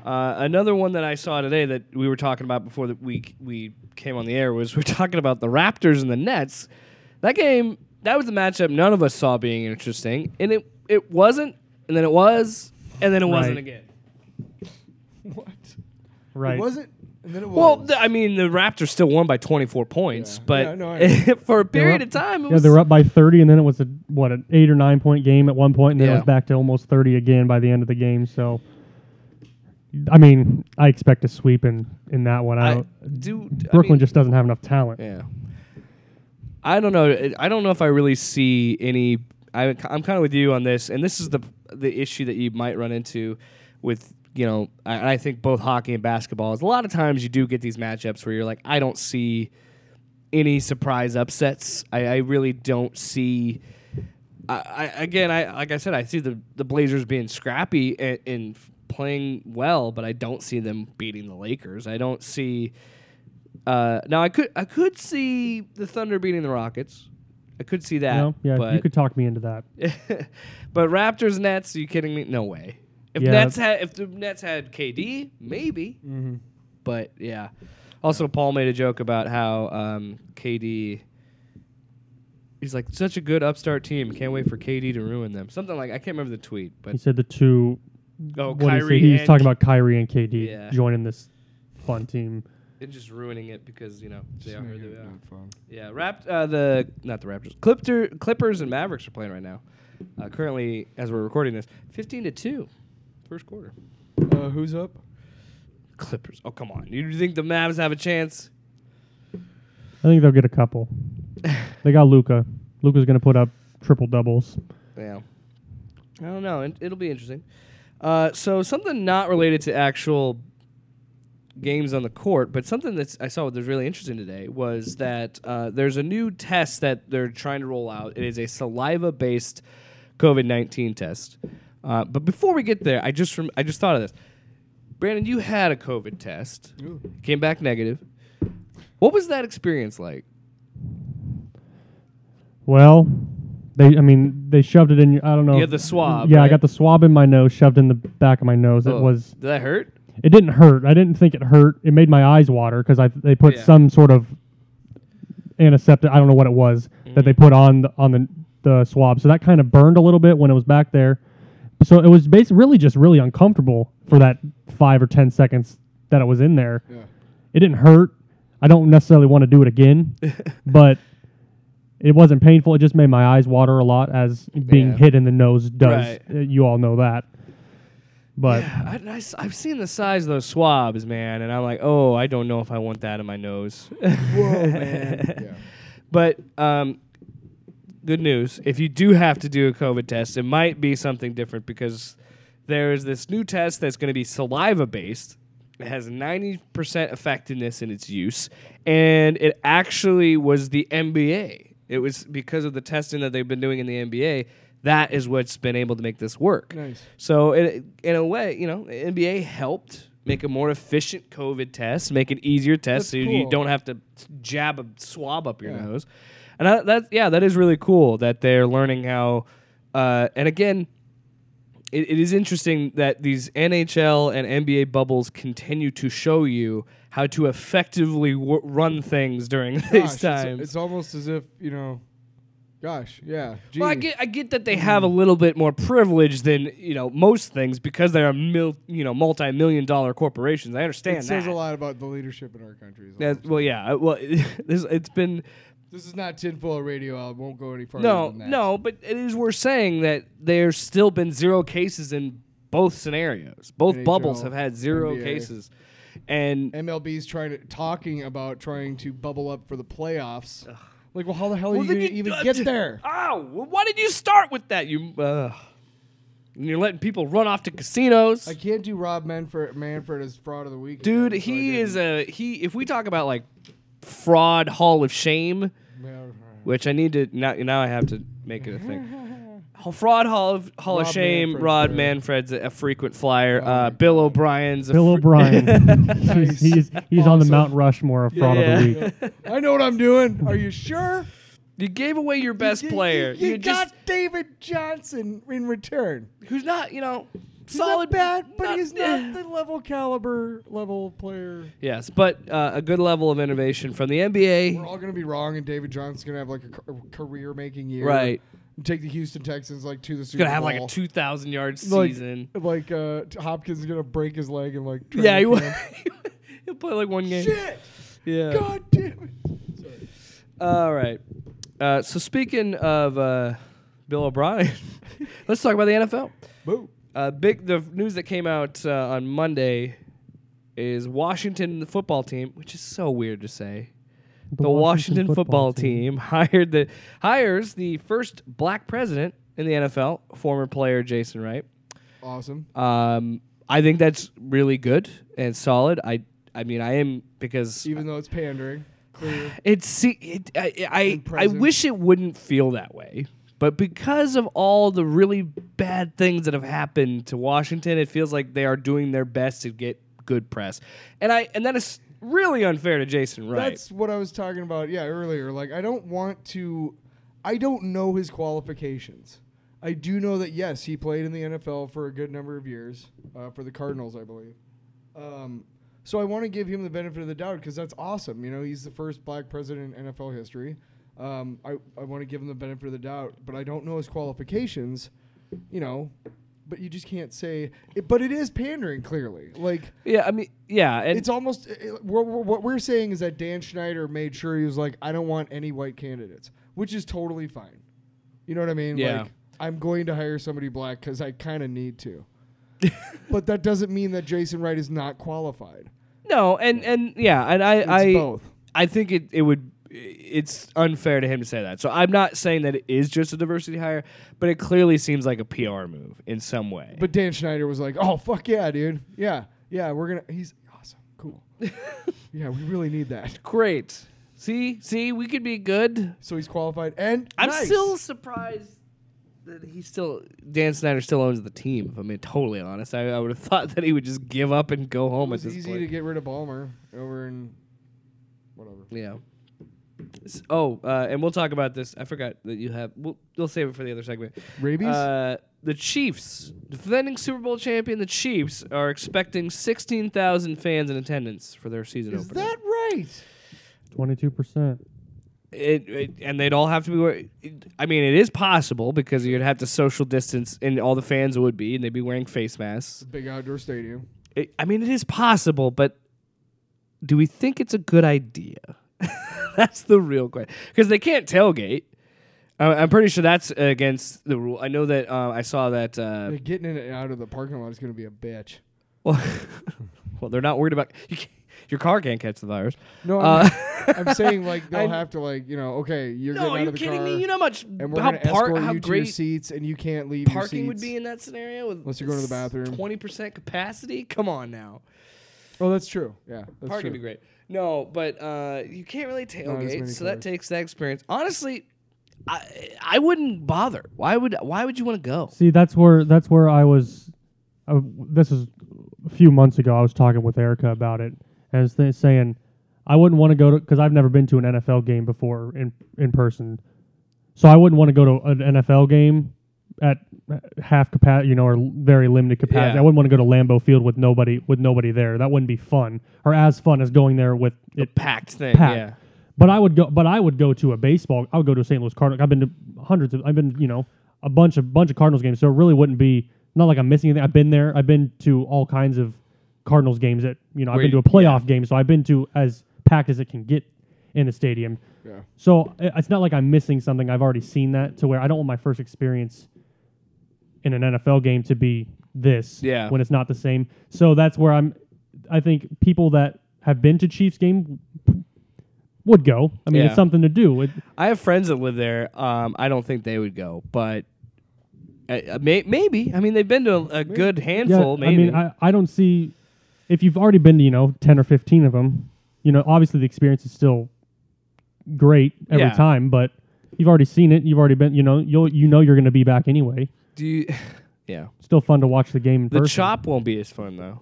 Speaker 2: Uh, another one that I saw today that we were talking about before that we we came on the air was we are [laughs] talking about the Raptors and the Nets. That game that was a matchup none of us saw being interesting, and it it wasn't, and then it was, and then it wasn't again.
Speaker 3: What?
Speaker 4: Right.
Speaker 3: It wasn't. And then it
Speaker 2: Well,
Speaker 3: was.
Speaker 2: th- I mean, the Raptors still won by 24 points,
Speaker 3: Yeah.
Speaker 2: but
Speaker 3: Yeah, no, I [laughs]
Speaker 2: for a period
Speaker 4: up-
Speaker 2: of time, it
Speaker 4: Yeah,
Speaker 2: was
Speaker 4: they were up by 30, and then it was a what an eight or nine point game at one point, and then it
Speaker 2: Yeah.
Speaker 4: was back to almost 30 again by the end of the game. So, I mean, I expect a sweep in in that one. I
Speaker 2: I
Speaker 4: don't,
Speaker 2: do. I
Speaker 4: Brooklyn
Speaker 2: mean,
Speaker 4: just doesn't have enough talent.
Speaker 2: Yeah. I don't know. I don't know if I really see any. I, I'm kind of with you on this, and this is the the issue that you might run into with you know. I, I think both hockey and basketball is a lot of times you do get these matchups where you're like, I don't see any surprise upsets. I, I really don't see. I, I again, I like I said, I see the the Blazers being scrappy and, and playing well, but I don't see them beating the Lakers. I don't see. Uh, now I could I could see the Thunder beating the Rockets. I could see that.
Speaker 4: No, yeah,
Speaker 2: but
Speaker 4: you could talk me into that. [laughs]
Speaker 2: but Raptors Nets, are you kidding me? No way. If
Speaker 4: Yeah.
Speaker 2: Nets had if the Nets had KD, maybe.
Speaker 3: Mm-hmm.
Speaker 2: But yeah. Also, Paul made a joke about how um, KD. He's like such a good upstart team. Can't wait for KD to ruin them. Something like I can't remember the tweet, but
Speaker 4: He said the two.
Speaker 2: oh,
Speaker 4: what he?
Speaker 2: Kyrie.
Speaker 4: He was talking about Kyrie and KD
Speaker 2: Yeah.
Speaker 4: joining this fun team.
Speaker 2: and just ruining it because you know they are who they are.
Speaker 3: fun.
Speaker 2: Yeah, Rap- uh, the not the Raptors, Clipper, Clippers and Mavericks are playing right now. Uh, currently, as we're recording this, fifteen to two, first quarter.
Speaker 3: Uh, who's up?
Speaker 2: Clippers. Oh come on, you think the Mavs have a chance?
Speaker 4: I think they'll get a couple. [laughs] they got Luka. Luka's going to put up triple doubles.
Speaker 2: Yeah, I don't know. It, it'll be interesting. Uh, so something not related to actual games on the court, but something that's I saw that was really interesting today was that uh, there's a new test that they're trying to roll out. It is a saliva-based COVID nineteen test. Uh, but before we get there, I just rem- I just thought of this. Brandon, you had a COVID test,
Speaker 3: Ooh.
Speaker 2: came back negative. What was that experience like?
Speaker 4: Well, they. I mean, they shoved it in. Your, I don't know.
Speaker 2: You had the swab,
Speaker 4: Yeah, I got the swab in my nose, shoved in the back of my nose. It
Speaker 2: Oh,
Speaker 4: was.
Speaker 2: did that hurt?
Speaker 4: It didn't hurt. I didn't think it hurt. It made my eyes water because I they put
Speaker 2: Yeah.
Speaker 4: some sort of antiseptic. I don't know what it was that they put on the, on the the swab. So that kind of burned a little bit when it was back there. So it was basically really just really uncomfortable for that five or ten seconds that it was in there.
Speaker 3: Yeah.
Speaker 4: It didn't hurt. I don't necessarily want to do it again, [laughs] but it wasn't painful. It just made my eyes water a lot as being
Speaker 2: Yeah.
Speaker 4: hit in the nose does.
Speaker 2: Right.
Speaker 4: Uh, You all know that. But
Speaker 2: Yeah, I, have seen the size of those swabs, man, and I'm like, oh, I don't know if I want that in my nose.
Speaker 3: Whoa, [laughs] man. yeah.
Speaker 2: But um, good news: if you do have to do a COVID test, it might be something different because there is this new test that's going to be saliva based. It has 90% effectiveness in its use, and it actually was the NBA. It was because of the testing that they've been doing in the NBA. That is what's been able to make this work.
Speaker 3: Nice.
Speaker 2: So in, in a way, you know, NBA helped make a more efficient COVID test, make it easier test,
Speaker 3: That's
Speaker 2: so you don't have to jab a swab up your
Speaker 3: Yeah.
Speaker 2: nose. And I, that, yeah, that is really cool that they're learning how. Uh, and again, it, it is interesting that these NHL and NBA bubbles continue to show you how to effectively w- run things during these
Speaker 3: it's-
Speaker 2: times.
Speaker 3: It's, almost as if you know. Gosh, yeah. Gee.
Speaker 2: Well, I get I get that they have a little bit more privilege than you know most things because they are mil, you know multi million dollar corporations. I understand
Speaker 3: it says a lot about the leadership in our country. is all
Speaker 2: That-
Speaker 3: I'm
Speaker 2: well, yeah. uh, Well, [laughs] it's been
Speaker 3: This is not tinfoil radio. I won't go any further.
Speaker 2: no,
Speaker 3: than that.
Speaker 2: no, but it is worth saying that there's still been zero cases in both scenarios. Both
Speaker 3: NHL,
Speaker 2: bubbles have had zero
Speaker 3: NBA.
Speaker 2: cases, and
Speaker 3: MLB's trying to talking about trying to bubble up for the playoffs. Like, well, how the hell are you going to
Speaker 2: you-
Speaker 3: even
Speaker 2: uh,
Speaker 3: get there?
Speaker 2: oh, well, why did you start with that? You, uh, and you're letting people run off to casinos.
Speaker 3: I can't do Rob Manfred, Manfred as fraud of the week.
Speaker 2: Dude,
Speaker 3: again, so
Speaker 2: he is a he. If we talk about like fraud hall of shame, which I need to now, now I have to make it a thing. [laughs] Fraud hall of hall of shame.
Speaker 3: Manfred's
Speaker 2: Rod
Speaker 3: there.
Speaker 2: Manfred's a, a frequent flyer. Uh, Bill O'Brien's a
Speaker 4: Bill
Speaker 2: fre-
Speaker 4: O'Brien, [laughs] he's, he's, he's on the
Speaker 3: Awesome.
Speaker 4: Mount Rushmore of fraud
Speaker 2: Yeah.
Speaker 4: of the week. [laughs]
Speaker 3: I know what I'm doing. Are you sure?
Speaker 2: You gave away your best
Speaker 3: You-
Speaker 2: player.
Speaker 3: You, you
Speaker 2: just
Speaker 3: got David Johnson in return.
Speaker 2: who's not you know
Speaker 3: He's
Speaker 2: solid
Speaker 3: not bad, but
Speaker 2: not-
Speaker 3: he's not [laughs] the level caliber level player.
Speaker 2: Yes, but uh, a good level of innovation from the NBA.
Speaker 3: We're all gonna be wrong, and David Johnson's gonna have like a, career making year.
Speaker 2: Right.
Speaker 3: And take the Houston Texans like to the
Speaker 2: He's
Speaker 3: Super
Speaker 2: gonna have like a two thousand yard season.
Speaker 3: Like uh, Hopkins is gonna break his leg and like.
Speaker 2: Yeah, he,
Speaker 3: training
Speaker 2: wa-
Speaker 3: camp. [laughs]
Speaker 2: He'll play like one game.
Speaker 3: Shit!
Speaker 2: Yeah.
Speaker 3: God damn it!
Speaker 2: All right. Uh, so speaking of uh, Bill O'Brien, [laughs] let's talk about the NFL.
Speaker 3: Boo.
Speaker 2: Uh, big the news that came out uh, on Monday is Washington the football team, which is so weird to say. The, Washington, football, team, [laughs] hired the hires the first black president in the NFL, former player Jason Wright.
Speaker 3: Awesome.
Speaker 2: Um, I think that's really good and solid. I I mean I am because
Speaker 3: Even though it's pandering. Clear. [sighs]
Speaker 2: it's see, it, I I, I wish it wouldn't feel that way. But because of all the really bad things that have happened to Washington, it feels like they are doing their best to get good press. And I and that is really unfair to Jason Wright.
Speaker 3: That's what I was talking about, yeah, earlier. Like, I don't want to. I don't know his qualifications. I do know that yes, he played in the NFL for a good number of years uh, for the Cardinals, I believe. Um, so I want to give him the benefit of the doubt because that's awesome. You know, he's the first black president in NFL history. Um, I I want to give him the benefit of the doubt, but I don't know his qualifications. You know, but you just can't say. It, but it is pandering, clearly. Like
Speaker 2: yeah, I mean, yeah, and
Speaker 3: it's almost it- we're, we're- what we're saying is that Dan Snyder made sure he was like, I don't want any white candidates, which is totally fine. You know what I mean?
Speaker 2: Yeah.
Speaker 3: Like, I'm going to hire somebody black because I kind of need to. [laughs] but that doesn't mean that Jason Wright is not qualified.
Speaker 2: no, and and yeah, and I
Speaker 3: It's
Speaker 2: I
Speaker 3: both.
Speaker 2: I think it it would it's unfair to him to say that. So I'm not saying that it is just a diversity hire, but it clearly seems like a PR move in some way.
Speaker 3: But Dan Snyder was like, "Oh fuck yeah, dude, yeah, yeah, we're gonna." He's awesome, cool. [laughs] yeah, we really need that.
Speaker 2: great. See, see, we could be good.
Speaker 3: So he's qualified, and
Speaker 2: I'm
Speaker 3: nice.
Speaker 2: still surprised that he still Dan Snyder still owns the team. If I'm being totally honest, I, I would have thought that he would just give up and go
Speaker 3: It
Speaker 2: home
Speaker 3: was
Speaker 2: at this
Speaker 3: easy
Speaker 2: point.
Speaker 3: to get rid of Balmer over in whatever.
Speaker 2: Yeah. S- Oh, uh, and we'll talk about this. I forgot that you have. We'll, we'll save it for the other segment.
Speaker 3: Rabies.
Speaker 2: Uh, the Chiefs, defending Super Bowl champion, the Chiefs are expecting 16,000 fans in attendance for their season
Speaker 3: is
Speaker 2: opener.
Speaker 3: that right?
Speaker 4: Twenty-two percent.
Speaker 2: it, it, and they'd all have to be. wear- it- I mean, it is possible because you'd have to social distance, and all the fans would be, and they'd be wearing face masks.
Speaker 3: Big outdoor stadium.
Speaker 2: It, I mean, it is possible, but do we think it's a good idea? [laughs] that's the real question. Because they can't tailgate. I'm pretty sure that's against the rule. I know that uh, I saw that. Uh,
Speaker 3: Yeah, getting in and out of the parking lot is going to be a bitch.
Speaker 2: well, [laughs] well, they're not worried about you. Can't, your car can't catch the virus.
Speaker 3: No,
Speaker 2: Uh,
Speaker 3: I'm, I'm [laughs] saying like they'll
Speaker 2: I-
Speaker 3: have to like you know okay you're
Speaker 2: no,
Speaker 3: getting
Speaker 2: are you
Speaker 3: of the
Speaker 2: kidding
Speaker 3: car
Speaker 2: me? You know how much
Speaker 3: and we're
Speaker 2: how
Speaker 3: going
Speaker 2: par-
Speaker 3: escort
Speaker 2: how
Speaker 3: you to your
Speaker 2: great
Speaker 3: seats and you can't leave
Speaker 2: parking
Speaker 3: your
Speaker 2: would
Speaker 3: seats.
Speaker 2: be in that scenario with
Speaker 3: Unless you go to the bathroom.
Speaker 2: Twenty percent capacity. Come on now,
Speaker 3: Oh, that's true. Yeah, that's
Speaker 2: parking would be great. No, but uh, you can't really tailgate, so that
Speaker 3: cars.
Speaker 2: takes that experience. Honestly, I I wouldn't bother. Why would Why would you want to go?
Speaker 4: See, that's where that's where I was. Uh, this is a few months ago. I was talking with Erica about it, and I was th- saying I wouldn't want to go to because I've never been to an NFL game before in in person, so I wouldn't want to go to an NFL game at half capacity, you know, or very limited capacity.
Speaker 2: Yeah.
Speaker 4: I wouldn't want to go to Lambeau Field with nobody with nobody there. That wouldn't be fun or as fun as going there with
Speaker 2: The
Speaker 4: it
Speaker 2: packed thing.
Speaker 4: packed.
Speaker 2: Yeah.
Speaker 4: But I would go. But I would go to a baseball. I would go to a St. Louis Cardinals. I've been to hundreds of. I've been you know a bunch of bunch of Cardinals games. So it really wouldn't be not like I'm missing anything. I've been there. I've been to all kinds of Cardinals games. That you know I've
Speaker 2: Where
Speaker 4: been to a playoff game. So I've been to as packed as it can get in a stadium.
Speaker 3: Yeah.
Speaker 4: So it's not like I'm missing something. I've already seen that to where I don't want my first experience in an NFL game to be this.
Speaker 2: Yeah.
Speaker 4: When it's not the same. So that's where I'm. I think people that have been to Chiefs game would go. I mean,
Speaker 2: Yeah.
Speaker 4: it's something to do. It,
Speaker 2: I have friends that live there. Um, I don't think they would go, but uh, uh, may- maybe. I mean, they've been to a, a good handful.
Speaker 4: yeah,
Speaker 2: maybe.
Speaker 4: I mean, I, I don't see if you've already been to you know ten or fifteen of them. You know, obviously the experience is still great every
Speaker 2: Yeah.
Speaker 4: time, but you've already seen it. You've already been. You know, you'll you know you're going to be back anyway.
Speaker 2: Do you? [sighs] Yeah.
Speaker 4: Still fun to watch the game in
Speaker 2: The
Speaker 4: person.
Speaker 2: chop won't be as fun though,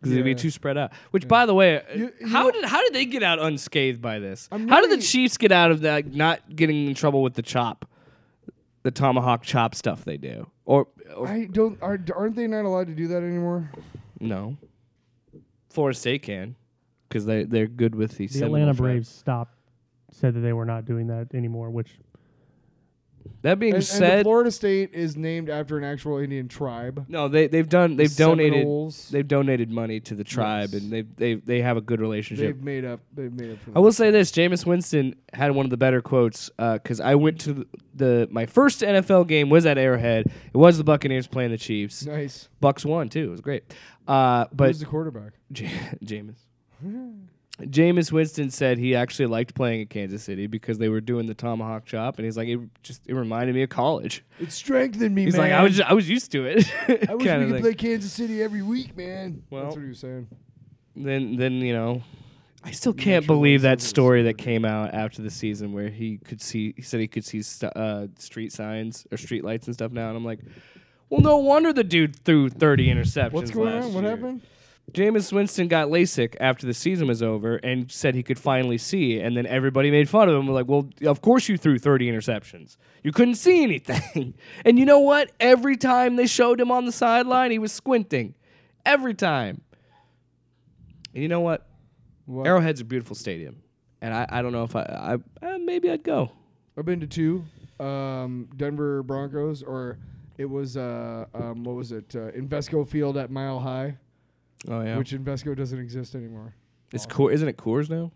Speaker 2: because it'd be
Speaker 3: Yeah.
Speaker 2: too spread out. Which, by the way, uh,
Speaker 3: You- you
Speaker 2: how
Speaker 3: know-
Speaker 2: did how did they get out unscathed by this?
Speaker 3: I'm
Speaker 2: how did the Chiefs get out of that? Not getting in trouble with the chop, the tomahawk chop stuff they do, or, or
Speaker 3: I don't. Are, aren't they not allowed to do that anymore?
Speaker 2: no? Florida State can, because they they're good with the,
Speaker 4: the
Speaker 2: Seminole
Speaker 4: Atlanta
Speaker 2: tribe.
Speaker 4: Braves stopped, said that they were not doing that anymore, which
Speaker 2: That being
Speaker 3: And, and
Speaker 2: said,
Speaker 3: Florida State is named after an actual Indian tribe.
Speaker 2: no, they they've done they've
Speaker 3: The
Speaker 2: donated
Speaker 3: Seminoles.
Speaker 2: they've donated money to the tribe,
Speaker 3: Yes.
Speaker 2: and they they they have a good relationship.
Speaker 3: They've made up. They've made up.
Speaker 2: I will say this: Jameis Winston had one of the better quotes because I went to the, the my first NFL game was at Arrowhead. It was the Buccaneers playing the Chiefs.
Speaker 3: Nice.
Speaker 2: Bucks won too. It was great. Uh, but
Speaker 3: Who's the quarterback?
Speaker 2: J- [laughs] Jameis. [laughs] Jameis Winston said he actually liked playing at Kansas City because they were doing the tomahawk chop, and he's like, it just it reminded me of college.
Speaker 3: It strengthened me,
Speaker 2: He's
Speaker 3: man.
Speaker 2: like, I was I was used to it.
Speaker 3: I wish we could
Speaker 2: thing.
Speaker 3: play Kansas City every week, man.
Speaker 2: Well,
Speaker 3: That's what he was saying.
Speaker 2: then then you know I still can't believe that story that came out after the season where he could see he said he could see st- uh, street signs or street lights and stuff now and I'm like well no wonder the dude threw 30 interceptions
Speaker 3: What's going on? What
Speaker 2: year.
Speaker 3: happened?
Speaker 2: Jameis Winston got LASIK after the season was over and said he could finally see and then everybody made fun of him like well of course you threw 30 interceptions you couldn't see anything [laughs] and you know what every time they showed him on the sideline he was squinting every time and you know what
Speaker 3: What?
Speaker 2: Arrowhead's a beautiful stadium, and I, I don't know if I, I uh, maybe I'd go.
Speaker 3: I've been to two. Um, Denver Broncos, or it was uh, um, what was it? Uh, Invesco Field at Mile High,
Speaker 2: Oh yeah,
Speaker 3: which Invesco doesn't exist anymore.
Speaker 2: it's cool. Isn't it Coors now?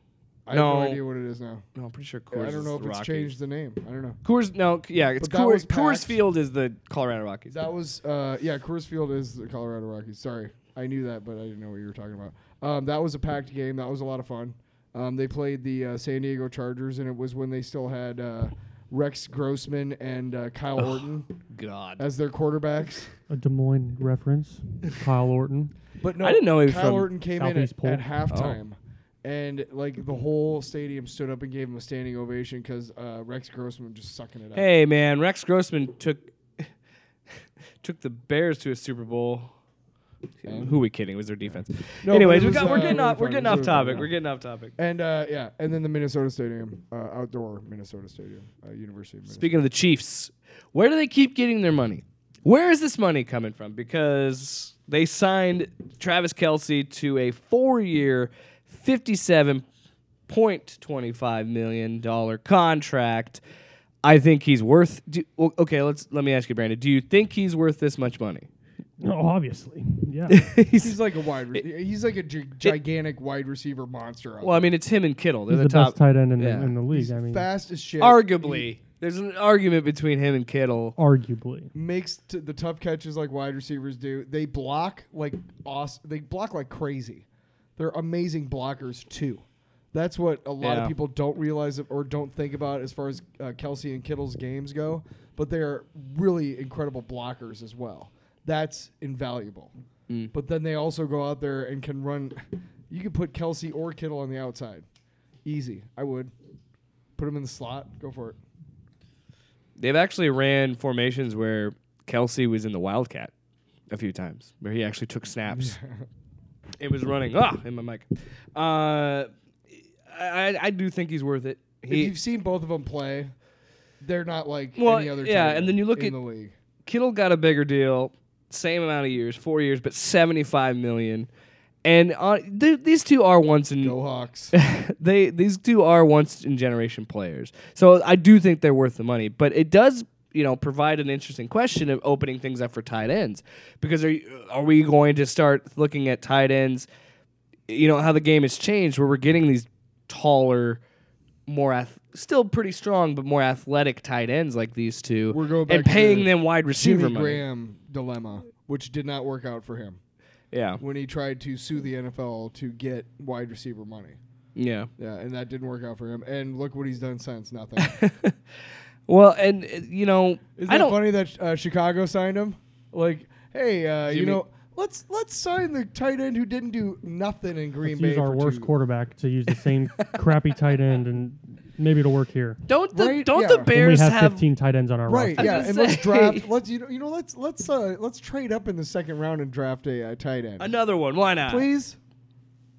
Speaker 3: I have no
Speaker 2: No.
Speaker 3: idea what it is now.
Speaker 2: No, I'm pretty sure Coors.
Speaker 3: I don't know
Speaker 2: is
Speaker 3: if
Speaker 2: the
Speaker 3: it's
Speaker 2: Rockies.
Speaker 3: changed the name. I don't know.
Speaker 2: Coors, no, yeah, it's
Speaker 3: But that was
Speaker 2: Coors. Coors. Field is the Colorado Rockies.
Speaker 3: That was uh, yeah, Coors Field is the Colorado Rockies. Sorry, I knew that, but I didn't know what you were talking about. Um, that was a packed game. That was a lot of fun. Um, they played the uh, San Diego Chargers, and it was when they still had uh, Rex Grossman and uh, Kyle Orton
Speaker 2: God,
Speaker 3: as their quarterbacks.
Speaker 4: A Des Moines reference. Kyle Orton.
Speaker 3: But no,
Speaker 2: I didn't know he was
Speaker 3: Kyle
Speaker 2: from
Speaker 3: Orton came in
Speaker 4: Southeast
Speaker 3: at,
Speaker 4: Pole.
Speaker 3: at halftime, and like the whole stadium stood up and gave him a standing ovation because uh, Rex Grossman was just sucking it up.
Speaker 2: hey man, Rex Grossman took [laughs] took the Bears to a Super Bowl. Who are we kidding? It was their defense.
Speaker 3: No,
Speaker 2: Anyways,
Speaker 3: but it
Speaker 2: we got we're
Speaker 3: uh,
Speaker 2: getting off. We're getting
Speaker 3: It
Speaker 2: off
Speaker 3: was
Speaker 2: topic.
Speaker 3: yeah.
Speaker 2: We're getting off topic.
Speaker 3: And uh, yeah, and then the Minnesota Stadium, uh, outdoor Minnesota Stadium, uh, University of Minnesota.
Speaker 2: Speaking of the Chiefs, where do they keep getting their money? Where is this money coming from? Because they signed Travis Kelce to a four-year, fifty-seven point twenty-five million dollar contract. I think he's worth. Do, okay, let's let me ask you, Brandon. Do you think he's worth this much money?
Speaker 4: Oh, obviously. Yeah. [laughs]
Speaker 3: He's like a wide. Re- he's like a gi- gigantic wide receiver monster. Out
Speaker 2: Well, I mean, it's him and Kittle. They're
Speaker 4: He's
Speaker 2: the,
Speaker 4: the,
Speaker 2: top,
Speaker 4: best tight end in,
Speaker 2: yeah.
Speaker 4: the, in the league.
Speaker 3: He's
Speaker 4: I mean,
Speaker 3: fast as shit.
Speaker 2: arguably. There's an argument between him and Kittle.
Speaker 4: arguably.
Speaker 3: makes t- the tough catches like wide receivers do. They block like awesome. They block like crazy. They're amazing blockers too. That's what a lot
Speaker 2: Yeah.
Speaker 3: of people don't realize or don't think about as far as uh, Kelce and Kittle's games go. But they're really incredible blockers as well. That's invaluable.
Speaker 2: Mm.
Speaker 3: But then they also go out there and can run. You could put Kelce or Kittle on the outside. Easy. I would. Put him in the slot. Go for it.
Speaker 2: They've actually ran formations where Kelce was in the Wildcat a few times, where he actually took snaps. [laughs] it was running ah in my mic. Uh, I I do think he's worth it.
Speaker 3: if you've seen both of them play, they're not like
Speaker 2: Well,
Speaker 3: any other.
Speaker 2: yeah, and then you look
Speaker 3: in
Speaker 2: at-
Speaker 3: the league.
Speaker 2: Kittle got a bigger deal, same amount of years, four years, but seventy five million. And uh, th- these two are once in
Speaker 3: Go Hawks. [laughs]
Speaker 2: they these two are once in generation players. So I do think they're worth the money, but it does you know provide an interesting question of opening things up for tight ends because are you, are we going to start looking at tight ends? You know how the game has changed, where we're getting these taller, more ath- still pretty strong, but more athletic tight ends like these two,
Speaker 3: We're going
Speaker 2: and paying
Speaker 3: the
Speaker 2: them wide receiver
Speaker 3: Jimmy
Speaker 2: money.
Speaker 3: Graham dilemma, which did not work out for him
Speaker 2: Yeah,
Speaker 3: when he tried to sue the NFL to get wide receiver money.
Speaker 2: yeah.
Speaker 3: Yeah, and that didn't work out for him. And look what he's done since. Nothing. [laughs]
Speaker 2: Well, and uh, you know,
Speaker 3: Isn't
Speaker 2: I
Speaker 3: that
Speaker 2: don't.
Speaker 3: funny that uh, Chicago signed him? Like, hey, uh, you
Speaker 2: Jimmy-
Speaker 3: know, let's let's sign the tight end who didn't do nothing in Green
Speaker 4: Let's
Speaker 3: Bay.
Speaker 4: use our
Speaker 3: for
Speaker 4: worst
Speaker 3: two-
Speaker 4: quarterback to use the same [laughs] crappy tight end, and maybe it'll work here.
Speaker 2: Don't the
Speaker 3: Right?
Speaker 2: don't
Speaker 3: Yeah.
Speaker 2: the
Speaker 3: When
Speaker 4: When we
Speaker 2: Bears
Speaker 4: have,
Speaker 2: have
Speaker 4: 15 tight ends on our
Speaker 3: Right,
Speaker 4: roster.
Speaker 3: yeah, and
Speaker 2: gonna
Speaker 3: let's [laughs]
Speaker 2: say.
Speaker 3: draft. Let's you know, you know, let's let's uh, let's trade up in the second round and draft a uh, tight end.
Speaker 2: another one? Why not?
Speaker 3: Please,